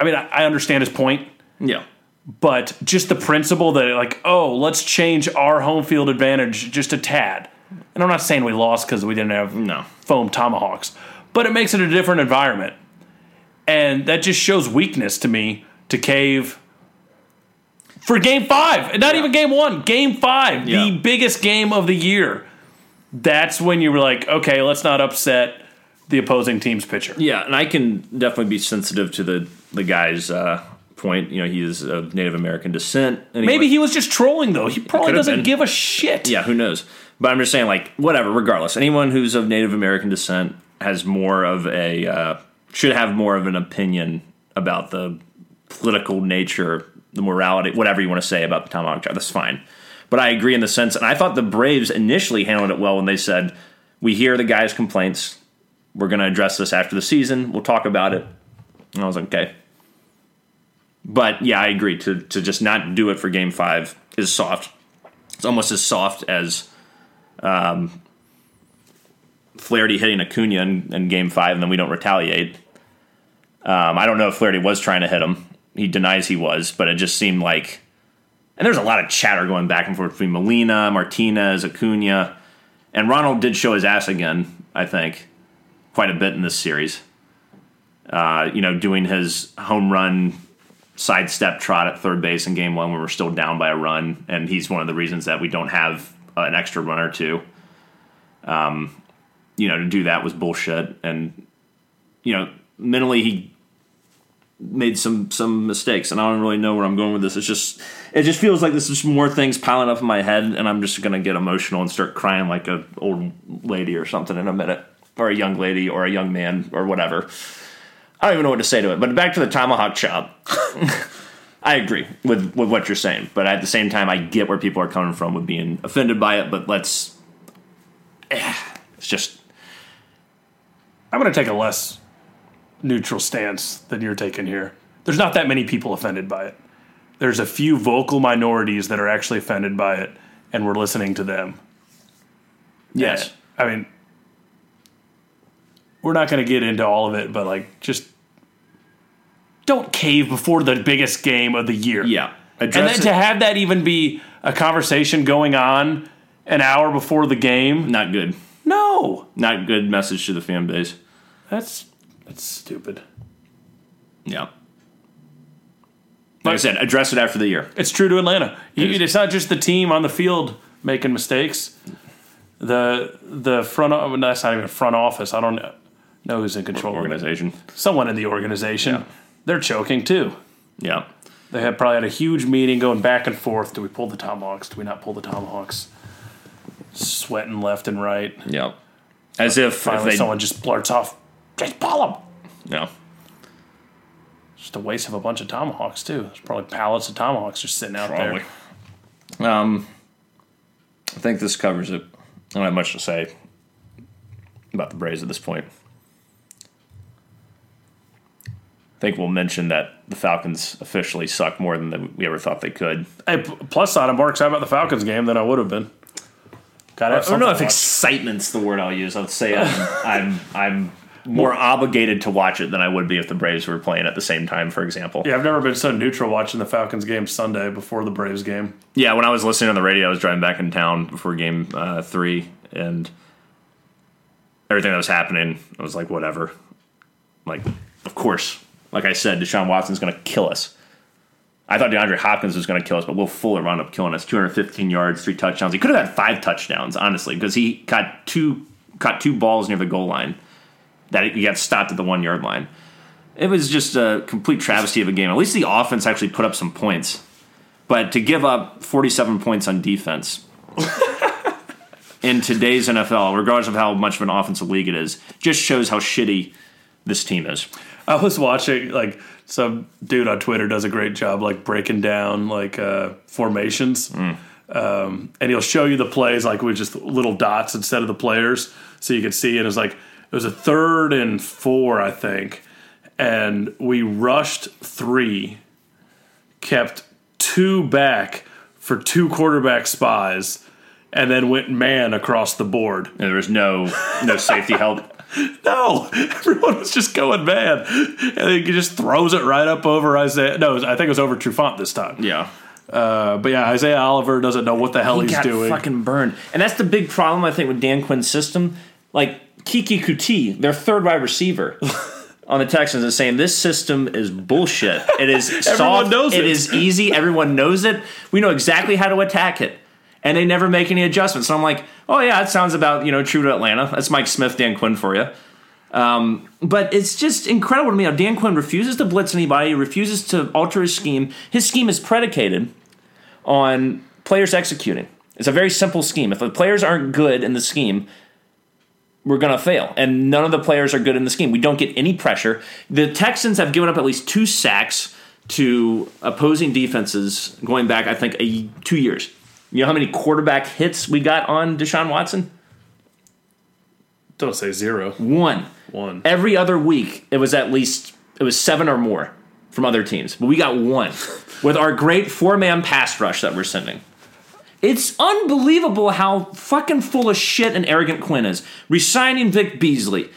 Speaker 2: I mean, I, I understand his point
Speaker 1: Yeah.
Speaker 2: but just the principle that like oh let's change our home field advantage just a tad and i'm not saying we lost because we didn't have
Speaker 1: No.
Speaker 2: foam tomahawks but it makes it a different environment and that just shows weakness to me to cave for game five not even game one game five
Speaker 1: Yeah.
Speaker 2: the biggest game of the year that's when you were like okay let's not upset the opposing team's pitcher
Speaker 1: Yeah, and I can definitely be sensitive to the the guy's uh, point. You know, he is of Native American descent. and
Speaker 2: maybe he was just trolling though he probably doesn't
Speaker 1: been.
Speaker 2: give a shit
Speaker 1: Yeah, who knows? But I'm just saying, like, whatever. Regardless, anyone who's of Native American descent has more of a uh, should have more of an opinion about the political nature, the morality, whatever you want to say about the tomahawk chop. That's fine. But I agree in the sense, and I thought the Braves initially handled it well when they said, "We hear the guy's complaints. We're going to address this after the season. We'll talk about it." And I was like, "Okay." But yeah, I agree. To to just not do it for Game Five is soft. It's almost as soft as um, Flaherty hitting Acuna in, in Game Five, and then we don't retaliate. Um, I don't know if Flaherty was trying to hit him. He denies he was, but it just seemed like. And there's a lot of chatter going back and forth between Molina, Martinez, Acuna, and Ronald did show his ass again. I think quite a bit in this series. Uh, you know, doing his home run sidestep trot at third base in game one when we're still down by a run, and he's one of the reasons that we don't have uh, an extra run or two. Um, you know, to do that was bullshit, and you know, mentally he made some some mistakes, and I don't really know where I'm going with this. It's just it just feels like there's just more things piling up in my head, and I'm just gonna get emotional and start crying like a old lady or something in a minute, or a young lady, or a young man, or whatever. I don't even know what to say to it. But back to the tomahawk chop. I agree with, with what you're saying, but at the same time, I get where people are coming from with being offended by it. But let's, eh, it's just
Speaker 2: I'm going to take a less neutral stance than you're taking here. There's not that many people offended by it. There's a few vocal minorities that are actually offended by it, and we're listening to them.
Speaker 1: yes,
Speaker 2: I mean, we're not going to get into all of it, but like, just don't cave before the biggest game of the year.
Speaker 1: yeah.
Speaker 2: And then
Speaker 1: Address
Speaker 2: to have that even be a conversation going on an hour before the game,
Speaker 1: Not good.
Speaker 2: no,
Speaker 1: Not good message to the fan base.
Speaker 2: that's that's stupid.
Speaker 1: Yeah. Like I said, address it after the year.
Speaker 2: It's true to Atlanta. You, it's not just the team on the field making mistakes. The the front that's not even front office. I don't know who's in control.
Speaker 1: Organization.
Speaker 2: Someone in the organization.
Speaker 1: Yeah.
Speaker 2: They're choking too.
Speaker 1: Yeah.
Speaker 2: They had probably had a huge meeting going back and forth. Do we pull the tomahawks? Do we not pull the tomahawks? Sweating left and right.
Speaker 1: Yeah. As if, if
Speaker 2: someone just blurts off, "Just pull them."
Speaker 1: Yeah.
Speaker 2: Just a waste of a bunch of tomahawks too. There's probably pallets of tomahawks just sitting out
Speaker 1: Probably.
Speaker 2: there.
Speaker 1: Um, I think this covers it. I don't have much to say about the Braves at this point. I think we'll mention that the Falcons officially suck more than we ever thought they could.
Speaker 2: Hey, plus side, I'm more excited about the Falcons game than I would have been. Got
Speaker 1: I don't know if excitement's the word I'll use. I'd say I'm, I'm I'm more obligated to watch it than I would be if the Braves were playing at the same time, for example.
Speaker 2: Yeah, I've never been so neutral watching the Falcons game Sunday before the Braves game.
Speaker 1: Yeah, when I was listening on the radio, I was driving back in town before game uh, three, and everything that was happening, I was like, whatever. Like, of course, like I said, Deshaun Watson's going to kill us. I thought DeAndre Hopkins was going to kill us, but Will Fuller wound up killing us. 215 yards, three touchdowns. He could have had five touchdowns, honestly, because he caught two caught two balls near the goal line that he got stopped at the one yard line. It was just a complete travesty of a game. At least the offense actually put up some points, but to give up 47 points on defense in today's NFL, regardless of how much of an offensive league it is, just shows how shitty this team is.
Speaker 2: I was watching like some dude on Twitter does a great job like breaking down like uh, formations. Um, and he'll show you the plays like with just little dots instead of the players, so you can see. And it's like it was a third and four, I think, and we rushed three, kept two back for two quarterback spies, and then went man across the board.
Speaker 1: And there was no no safety help.
Speaker 2: No, everyone was just going man, and he just throws it right up over Isaiah. No, I think it was over Trufant this time.
Speaker 1: Yeah.
Speaker 2: Uh, but yeah, Isaiah Oliver doesn't know what the hell
Speaker 1: he
Speaker 2: he's
Speaker 1: got
Speaker 2: doing.
Speaker 1: fucking burned. And that's the big problem I think with Dan Quinn's system. Like Keke Coutee, their third wide receiver on the Texans, is saying this system is bullshit. It is soft.
Speaker 2: knows
Speaker 1: it
Speaker 2: it.
Speaker 1: is easy. Everyone knows it. We know exactly how to attack it. And they never make any adjustments. So I'm like, oh yeah, it sounds about you know true to Atlanta. That's Mike Smith, Dan Quinn for you. Um, but it's just incredible to me how Dan Quinn refuses to blitz anybody, refuses to alter his scheme. His scheme is predicated on players executing. It's a very simple scheme. If the players aren't good in the scheme, we're going to fail. And none of the players are good in the scheme. We don't get any pressure. The Texans have given up at least two sacks to opposing defenses going back, I think, a, two years. You know how many quarterback hits we got on Deshaun Watson?
Speaker 2: Don't say zero.
Speaker 1: One.
Speaker 2: One.
Speaker 1: Every other week, it was at least it was seven or more from other teams, but we got one with our great four man pass rush that we're sending. It's unbelievable how fucking full of shit and arrogant Quinn is. Resigning Vic Beasley,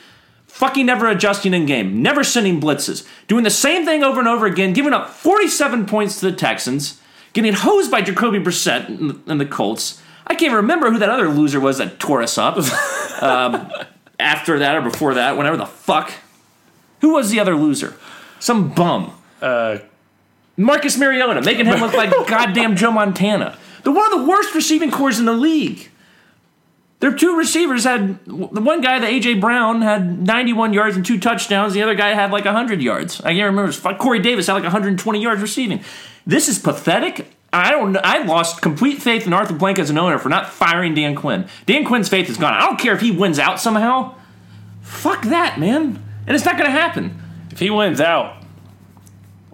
Speaker 1: fucking never adjusting in game, never sending blitzes, doing the same thing over and over again, giving up 47 points to the Texans, getting hosed by Jacoby Brissett and the, and the Colts. I can't remember who that other loser was that tore us up. um, after that or before that, whenever the fuck. Who was the other loser? Some bum.
Speaker 2: Uh,
Speaker 1: Marcus Mariota, making him look like goddamn Joe Montana. They're one of the worst receiving corps in the league. Their two receivers had the one guy, the AJ Brown, had 91 yards and two touchdowns. The other guy had like 100 yards. I can't remember. Corey Davis had like 120 yards receiving. This is pathetic. I don't. I lost complete faith in Arthur Blank as an owner for not firing Dan Quinn. Dan Quinn's faith is gone. I don't care if he wins out somehow. Fuck that, man. And it's not going to happen.
Speaker 2: if he wins out,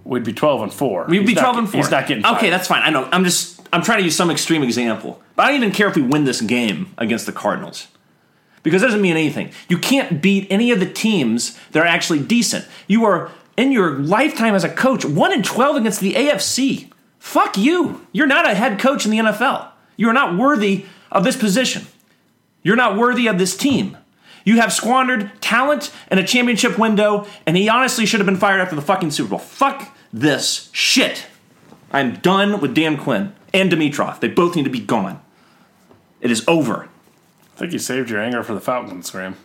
Speaker 2: we'd be twelve and four.
Speaker 1: We'd
Speaker 2: He's
Speaker 1: be
Speaker 2: not-
Speaker 1: 12 and 4.
Speaker 2: He's not getting Fired.
Speaker 1: Okay, that's fine. I know. I'm just I'm trying to use some extreme example. But I don't even care if we win this game against the Cardinals. Because it doesn't mean anything. You can't beat any of the teams that are actually decent. You are in your lifetime as a coach, 1 in 12 against the AFC. Fuck you. You're not a head coach in the NFL. You are not worthy of this position. You're not worthy of this team. You have squandered talent and a championship window, and he honestly should have been fired after the fucking Super Bowl. Fuck this shit. I'm done with Dan Quinn and Dimitroff. They both need to be gone. It is over.
Speaker 2: I think you saved your anger for the Falcons, Graham.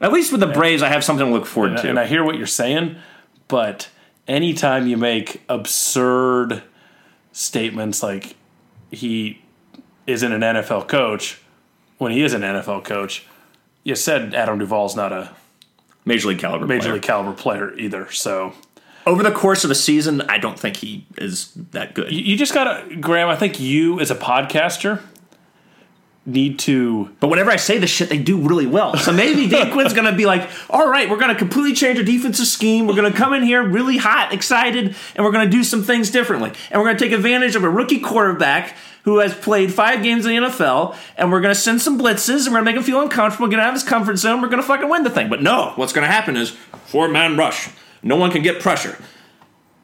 Speaker 1: At least with the Braves, I have something to look forward
Speaker 2: And,
Speaker 1: to.
Speaker 2: and I hear what you're saying, but anytime you make absurd statements like he isn't an NFL coach when he is an NFL coach, you said Adam Duvall's not a
Speaker 1: Major League caliber.
Speaker 2: major
Speaker 1: player.
Speaker 2: league caliber player either. So
Speaker 1: Over the course of a season, I don't think he is that good.
Speaker 2: you, just gotta, Graham. I think you as a podcaster need to
Speaker 1: But whenever I say this shit, they do really well. So maybe Dan Quinn's to be like, all right, we're to completely change our defensive scheme. We're to come in here really hot, excited, and we're to do some things differently. And we're to take advantage of a rookie quarterback who has played five games in the NFL, and we're to send some blitzes, and we're to make him feel uncomfortable, get out of his comfort zone. We're to fucking win the thing. But no, what's to happen is four man rush. No one can get pressure.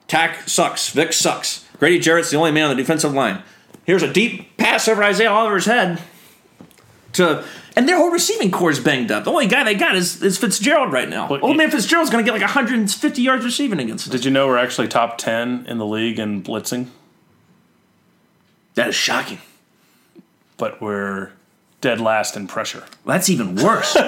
Speaker 1: Takk sucks. Vic sucks. Grady Jarrett's the only man on the defensive line. Here's a deep pass over Isaiah Oliver's head to and their whole receiving corps is banged up. The only guy they got is, is Fitzgerald right now.
Speaker 2: But
Speaker 1: Old man Fitzgerald's going to get like 150 yards receiving against us.
Speaker 2: Did you know we're actually top 10 in the league in blitzing?
Speaker 1: That is shocking.
Speaker 2: But we're dead last in pressure.
Speaker 1: That's even worse.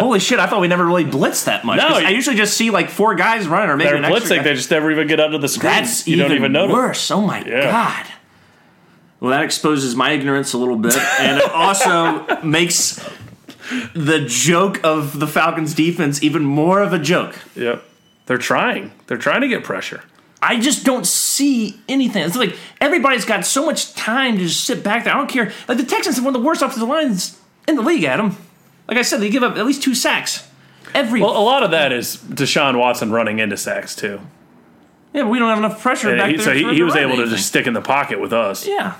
Speaker 1: Holy shit! I thought we never really blitzed that much.
Speaker 2: No,
Speaker 1: I usually just see like four guys running or maybe
Speaker 2: They're blitzing; they just never even get under the screen.
Speaker 1: That's
Speaker 2: you
Speaker 1: even,
Speaker 2: don't even notice.
Speaker 1: worse. Oh my
Speaker 2: Yeah.
Speaker 1: god. Well, that exposes my ignorance a little bit, and it also makes the joke of the Falcons' defense even more of a joke.
Speaker 2: Yep, they're trying. They're trying to get pressure.
Speaker 1: I just don't see anything. It's like everybody's got so much time to just sit back there. I don't care. Like the Texans have one of the worst offensive lines in the league, Adam. Like I said, they give up at least two sacks every.
Speaker 2: Well, a lot of that is Deshaun Watson running into sacks too.
Speaker 1: yeah, but we don't have enough pressure
Speaker 2: And
Speaker 1: back
Speaker 2: he,
Speaker 1: there.
Speaker 2: so he, he was able to just stick in the pocket with us.
Speaker 1: yeah.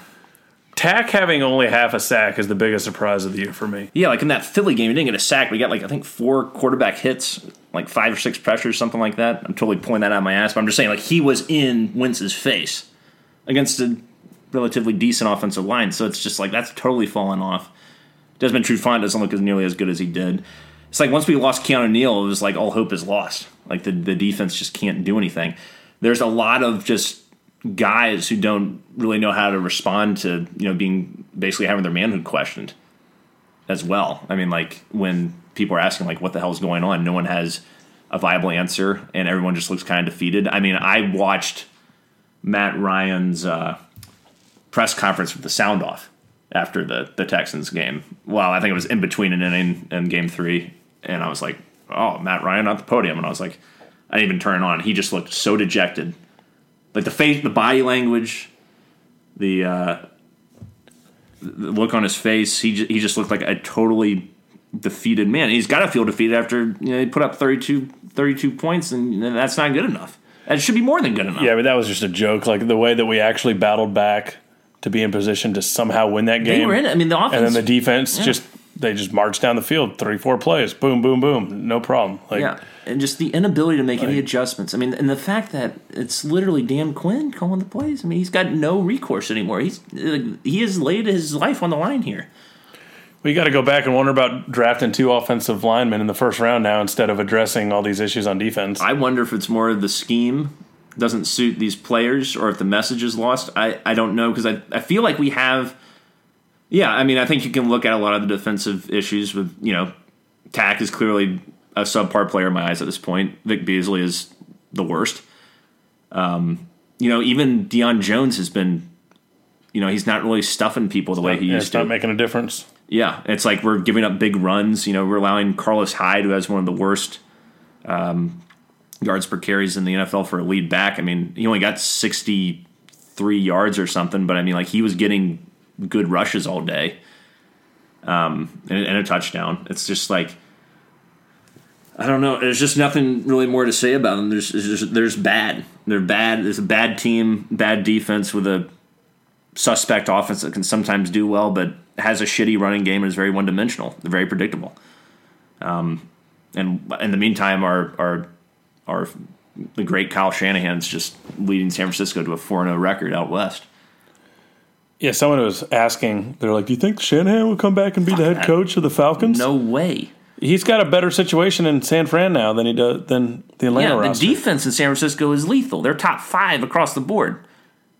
Speaker 2: Takk having only half a sack is the biggest surprise of the year for me.
Speaker 1: Yeah, like in that Philly game, he didn't get a sack. We got like I think four quarterback hits, like five or six pressures, something like that. I'm totally pulling that out of my ass, but I'm just saying like he was in Wentz's face against a relatively decent offensive line. So it's just like that's totally fallen off. Desmond Trufant doesn't look as nearly as good as he did. It's like once we lost Keanu Neal, it was like all hope is lost. Like the the defense just can't do anything. There's a lot of just guys who don't really know how to respond to you know being basically having their manhood questioned as well. I mean, like when people are asking like what the hell's going on, no one has a viable answer, and everyone just looks kind of defeated. I mean, I watched Matt Ryan's uh, press conference with the sound off after the the Texans game. Well, I think it was in between an inning and game three, and I was like, "Oh, Matt Ryan at the podium," and I was like, I didn't even turn it on. He just looked so dejected, like the face, the body language, the. Uh, the look on his face, he ju- he just looked like a totally defeated man. He's got to feel defeated after you know he put up 32, 32 points, and that's not good enough. That should be more than good enough.
Speaker 2: Yeah, but that was just a joke. Like the way that we actually battled back to be in position to somehow win that game.
Speaker 1: they were in it. I mean, the offense.
Speaker 2: and then the defense just they just marched down the field, three, four plays, boom, boom, boom, no problem. Like
Speaker 1: yeah, and just the inability to make any adjustments. I mean, and the fact that it's literally Dan Quinn calling the plays. I mean, he's got no recourse anymore. He's he has laid his life on the line here.
Speaker 2: we got to go back and wonder about drafting two offensive linemen in the first round now instead of addressing all these issues on defense.
Speaker 1: I wonder if it's more of the scheme doesn't suit these players or if the message is lost. I, I don't know because I, I feel like we have. Yeah, I mean, I think you can look at a lot of the defensive issues with, you know, Takk is clearly a subpar player in my eyes at this point. Vic Beasley is the worst. Um, you know, even Deion Jones has been, you know, he's not really stuffing people the way he
Speaker 2: Yeah,
Speaker 1: used
Speaker 2: it's
Speaker 1: to.
Speaker 2: not making a difference.
Speaker 1: Yeah, it's like we're giving up big runs. You know, we're allowing Carlos Hyde, who has one of the worst um, yards per carries in the NFL for a lead back. I mean, he only got 63 yards or something, but I mean, like he was getting good rushes all day um, and, and a touchdown. It's just like, I don't know. There's just nothing really more to say about them. There's, just- there's bad. They're bad. There's a bad team, bad defense with a suspect offense that can sometimes do well, but has a shitty running game and is very one dimensional. They're very predictable. Um, and in the meantime, our our our the great Kyle Shanahan's just leading San Francisco to a four zero record out west.
Speaker 2: Yeah, someone was asking, they're like, Do you think Shanahan will come back and be the head
Speaker 1: that.
Speaker 2: coach of the Falcons?
Speaker 1: No way.
Speaker 2: He's got a better situation in San Fran now than he does than the Atlanta
Speaker 1: Yeah, the
Speaker 2: roster.
Speaker 1: defense in San Francisco is lethal. They're top five across the board.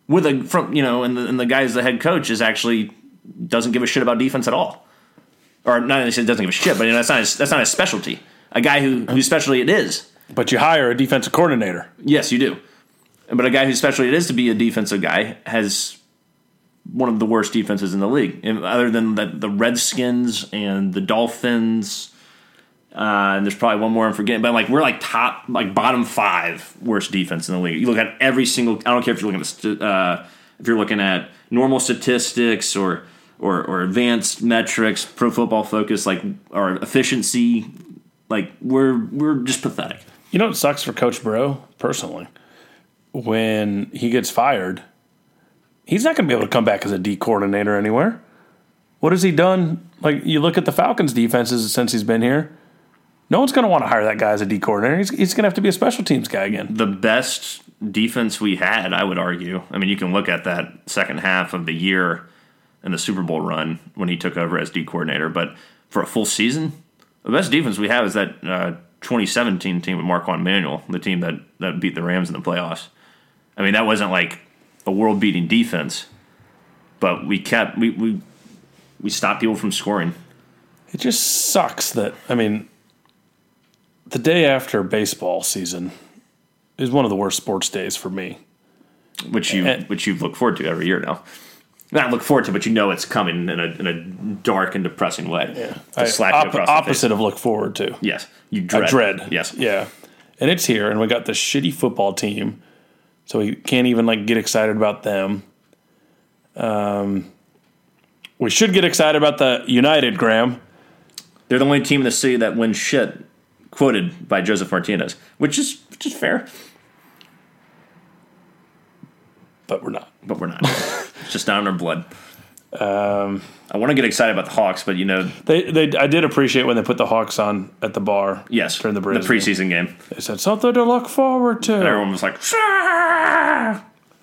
Speaker 1: With a from you know, and the, and the guy who's the head coach is actually doesn't give a shit about defense at all, or not necessarily doesn't give a shit, but you know, that's not his, that's not his specialty. A guy who whose specialty it is.
Speaker 2: but you hire a defensive coordinator.
Speaker 1: Yes, you do. But a guy whose specialty it is to be a defensive guy has one of the worst defenses in the league, other than the, the Redskins and the Dolphins. Uh, and there's probably one more I'm forgetting, but like we're like top, like bottom five worst defense in the league. You look at every single. I don't care if you're looking at uh, if you're looking at normal statistics or or or advanced metrics, Pro Football Focus, like our efficiency. Like we're we're just pathetic.
Speaker 2: You know what sucks for Coach Bro, personally? When he gets fired, he's not going to be able to come back as a D coordinator anywhere. What has he done? Like, you look at the Falcons' defenses since he's been here. No one's going to want to hire that guy as a D coordinator. He's, he's going to have to be a special teams guy again.
Speaker 1: the best defense we had, I would argue. I mean, you can look at that second half of the year in the Super Bowl run when he took over as D coordinator, but for a full season, the best defense we have is that uh, 2017 team with Marquand Manuel, the team that, that beat the Rams in the playoffs. I mean, that wasn't like a world beating defense, but we kept we, we We stop people from scoring.
Speaker 2: It just sucks that I mean, the day after baseball season is one of the worst sports days for me.
Speaker 1: which you
Speaker 2: And-
Speaker 1: which you look forward to every year now. Not look forward to, but you know it's coming in a in a dark and depressing way. Yeah,
Speaker 2: I- op- opposite of look forward to.
Speaker 1: Yes, you dread.
Speaker 2: dread.
Speaker 1: Yes.
Speaker 2: Yeah. And it's here, and we got this shitty football team, so we can't even like get excited about them. Um, we should get excited about the United, Graham.
Speaker 1: They're the only team in the city that wins shit. Quoted by Josef Martinez, which is which is fair,
Speaker 2: But we're not.
Speaker 1: but we're not. it's just not in our blood. Um, I want to get excited about the Hawks, but you know,
Speaker 2: They, they, I did appreciate when they put the Hawks on at the bar.
Speaker 1: yes,
Speaker 2: during the,
Speaker 1: the preseason game,
Speaker 2: They said something to look forward to.
Speaker 1: everyone was like, "Shah!"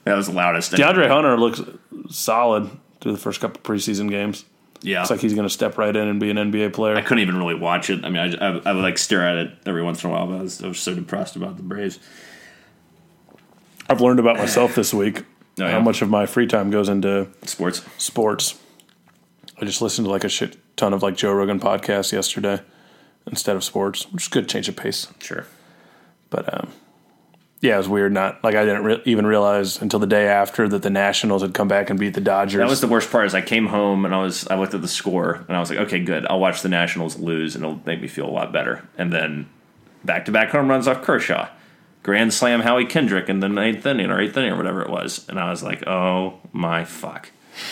Speaker 1: That was the loudest.
Speaker 2: DeAndre Hunter looks solid through the first couple preseason games.
Speaker 1: yeah,
Speaker 2: It's like he's going to step right in and be an NBA player.
Speaker 1: I couldn't even really watch it. I mean, I, I, I would like stare at it every once in a while, but I was, I was so depressed about the Braves.
Speaker 2: I've learned about myself this week
Speaker 1: Oh, yeah?
Speaker 2: how much of my free time goes into
Speaker 1: Sports.
Speaker 2: sports. I just listened to like a shit ton of like Joe Rogan podcasts yesterday instead of sports, which is good change of pace.
Speaker 1: Sure.
Speaker 2: But um, yeah, it was weird. Not like I didn't re- even realize until the day after that the Nationals had come back and beat the Dodgers.
Speaker 1: That was the worst part. Is I came home and I was I looked at the score and I was like, okay, good. I'll watch the Nationals lose and it'll make me feel a lot better. And then back to back home runs off Kershaw, grand slam Howie Kendrick in the ninth inning or eighth inning or whatever it was. And I was like, oh my fuck,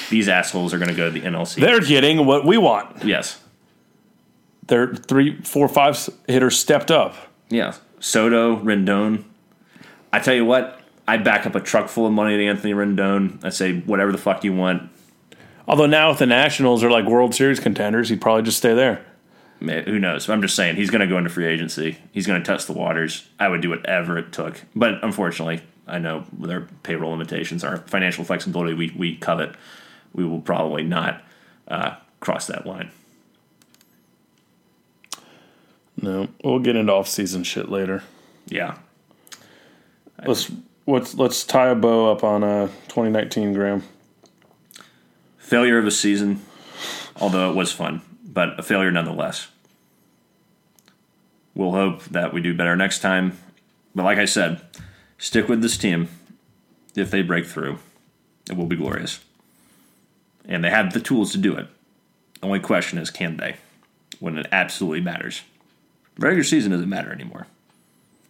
Speaker 1: these assholes are going to go to the NLC.
Speaker 2: They're getting what we want.
Speaker 1: yes,
Speaker 2: Their three, four, five hitters stepped up.
Speaker 1: yeah. Soto, Rendon. I tell you what, I back up a truck full of money to Anthony Rendon. I say whatever the fuck you want.
Speaker 2: Although now if the Nationals are like World Series contenders, he'd probably just stay there.
Speaker 1: May- Who knows? I'm just saying he's going to go into free agency. He's going to test the waters. I would do whatever it took, but unfortunately, I know with our payroll limitations, our financial flexibility we we covet, we will probably not uh, cross that line.
Speaker 2: No, we'll get into off-season shit later.
Speaker 1: Yeah,
Speaker 2: Let's let's let's tie a bow up on uh 2019, Graham.
Speaker 1: failure of a season, although it was fun, but a failure nonetheless. We'll hope that we do better next time. But like I said, stick with this team. If they break through, it will be glorious. And they have the tools to do it. The only question is can they when it absolutely matters? Regular season doesn't matter anymore.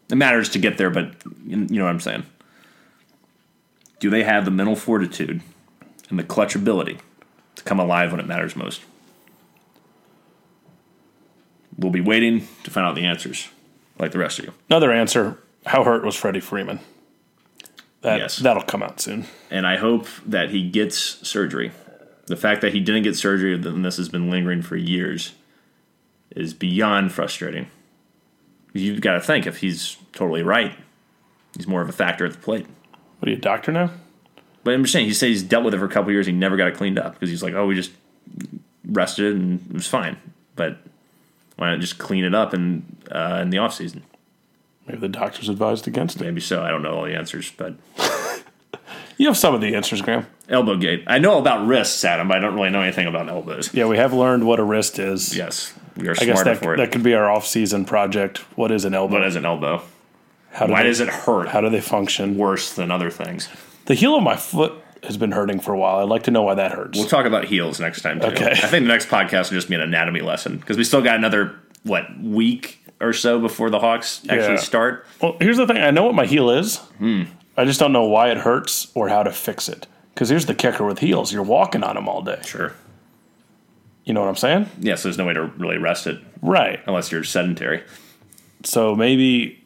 Speaker 1: It matters to get there, but you know what I'm saying. Do they have the mental fortitude and the clutch ability to come alive when it matters most? We'll be waiting to find out the answers, like the rest of you.
Speaker 2: Another answer: How hurt was Freddie Freeman? That
Speaker 1: Yes.
Speaker 2: that'll come out soon.
Speaker 1: And I hope that he gets surgery. The fact that he didn't get surgery and this has been lingering for years is beyond frustrating. You've got to think if he's totally right, he's more of a factor at the plate.
Speaker 2: What are you, a doctor now?
Speaker 1: But I'm just saying, he said he's dealt with it for a couple years. He never got it cleaned up because he's like, oh, we just rested and it was fine. But why not just clean it up in uh, in the off season?
Speaker 2: Maybe the doctors advised against it.
Speaker 1: Maybe so. I don't know all the answers, but
Speaker 2: You have some of the answers, Graham.
Speaker 1: elbow gate. I know about wrists, Adam, but I don't really know anything about elbows.
Speaker 2: Yeah, we have learned what a wrist is.
Speaker 1: Yes, we are
Speaker 2: I guess
Speaker 1: smarter
Speaker 2: that
Speaker 1: for it.
Speaker 2: that could be our off-season project. What is an elbow?
Speaker 1: what is an elbow?
Speaker 2: How do
Speaker 1: Why
Speaker 2: they,
Speaker 1: does it hurt
Speaker 2: How do they function?
Speaker 1: worse than other things?
Speaker 2: The heel of my foot has been hurting for a while. I'd like to know why that hurts.
Speaker 1: We'll talk about heels next time. Too.
Speaker 2: Okay.
Speaker 1: I think the next podcast will just be an anatomy lesson because we still got another what week or so before the Hawks actually
Speaker 2: Yeah.
Speaker 1: start.
Speaker 2: Well, here's the thing. I know what my heel is. Hmm. I just don't know why it hurts or how to fix it. Because here's the kicker with heels: you're walking on them all day.
Speaker 1: Sure.
Speaker 2: You know what I'm saying?
Speaker 1: Yeah, so there's no way to really rest it
Speaker 2: Right.
Speaker 1: unless you're sedentary.
Speaker 2: So maybe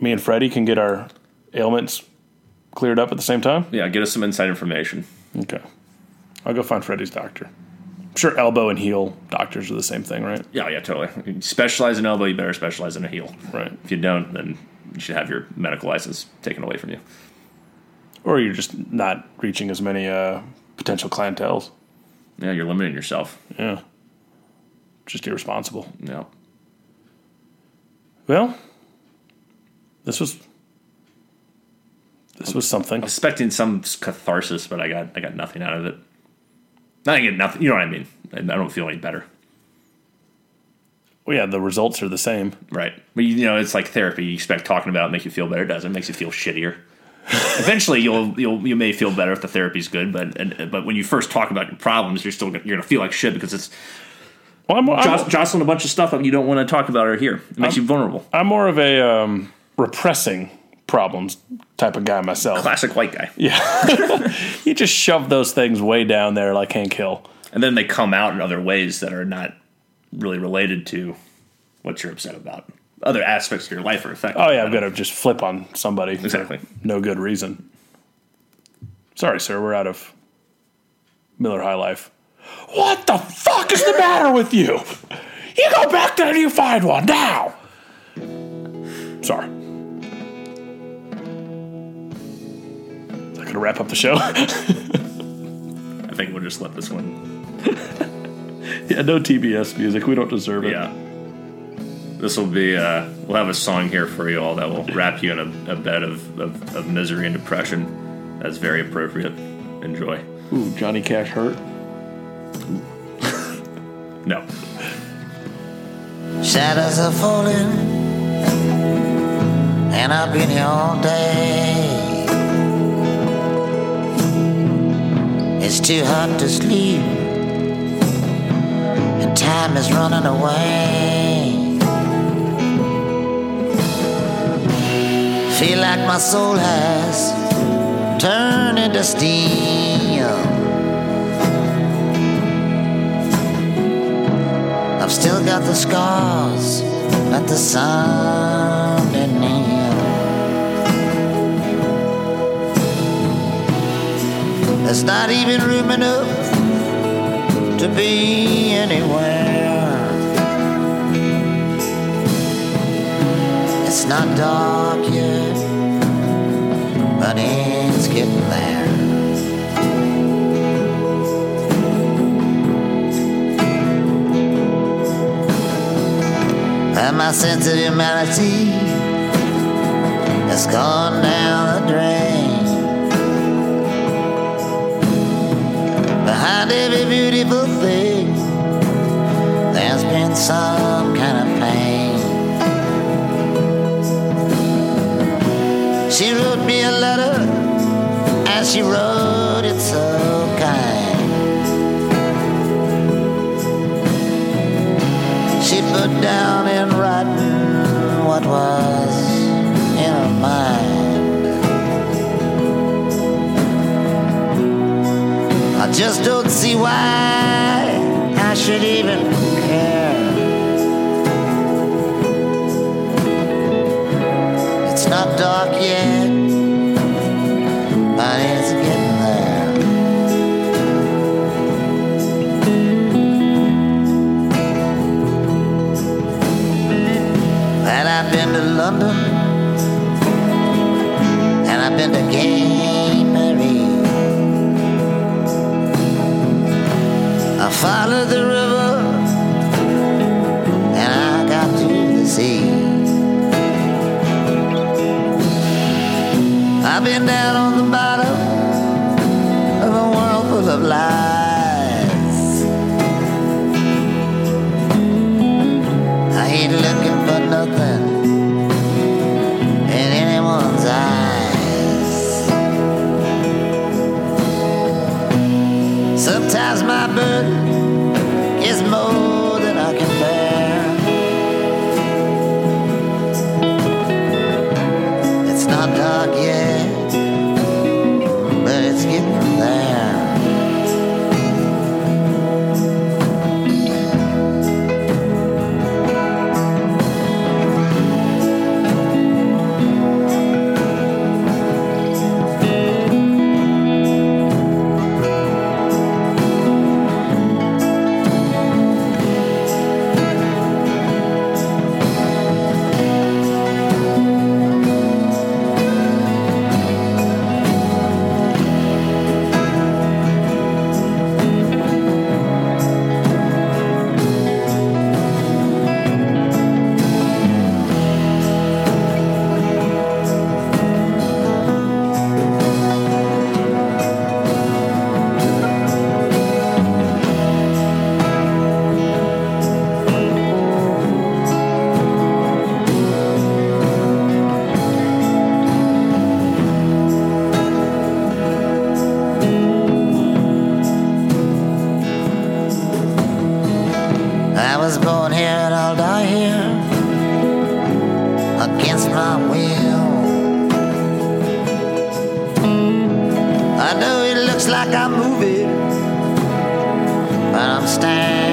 Speaker 2: me and Freddie can get our ailments cleared up at the same time.
Speaker 1: Yeah, get us some inside information.
Speaker 2: Okay. I'll go find Freddie's doctor. I'm sure elbow and heel doctors are the same thing, right?
Speaker 1: Yeah, yeah, totally. You specialize in elbow, you better specialize in a heel.
Speaker 2: Right.
Speaker 1: If you don't, then you should have your medical license taken away from you.
Speaker 2: Or you're just not reaching as many uh, potential clientels.
Speaker 1: Yeah, you're limiting yourself.
Speaker 2: Yeah. Just irresponsible.
Speaker 1: Yeah.
Speaker 2: Well, this was this was something.
Speaker 1: expecting some catharsis, but I got I got nothing out of it. Not get nothing. You know what I mean? I I don't feel any better.
Speaker 2: Well, yeah, the results are the same.
Speaker 1: Right. But you know, it's like therapy. You expect talking about it make you feel better. It doesn't. It makes you feel shittier. Eventually, you'll you'll you may feel better if the therapy's good, but and, but when you first talk about your problems, you're still gonna- you're gonna feel like shit because it's
Speaker 2: Well, I'm, I'm,
Speaker 1: jostling a bunch of stuff that you don't want to talk about or hear. It makes you vulnerable.
Speaker 2: I'm more of a um, repressing problems type of guy myself.
Speaker 1: Classic white guy.
Speaker 2: Yeah, you just shove those things way down there like Hank Hill.
Speaker 1: And then they come out in other ways that are not really related to what you're upset about. Other aspects of your life are affected.
Speaker 2: Oh yeah, I'm
Speaker 1: by it.
Speaker 2: gonna just flip on somebody.
Speaker 1: Exactly.
Speaker 2: No good reason. Sorry, sir. We're out of Miller High Life. What the fuck is the matter with you? You go back there and you find one now. Sorry. Is that gonna wrap up the show?
Speaker 1: I think we'll just let this one.
Speaker 2: yeah, no TBS music. We don't deserve it.
Speaker 1: Yeah. This will be. Uh, we'll have a song here for you all that will wrap you in a, a bed of, of, of misery and depression. That's very appropriate. Enjoy.
Speaker 2: Ooh, Johnny Cash hurt.
Speaker 1: No.
Speaker 3: Shadows are falling, and I've been here all day. It's too hot to sleep, and time is running away. Feel like my soul has turned into steel. I've still got the scars that the sun didn't heal. There's not even room enough to be anywhere. It's not dark yet, but it's getting there. And my sense of humanity has gone down the drain. Behind every beautiful thing, there's been some kind of pain. She wrote me she wrote it so kind. She put down in writing what was in her mind. I just don't see why I should even care. It's not dark yet, London, and I've been to Mary. I followed the river, and I got to the sea. I've been down looks like I'm moving, but I'm standing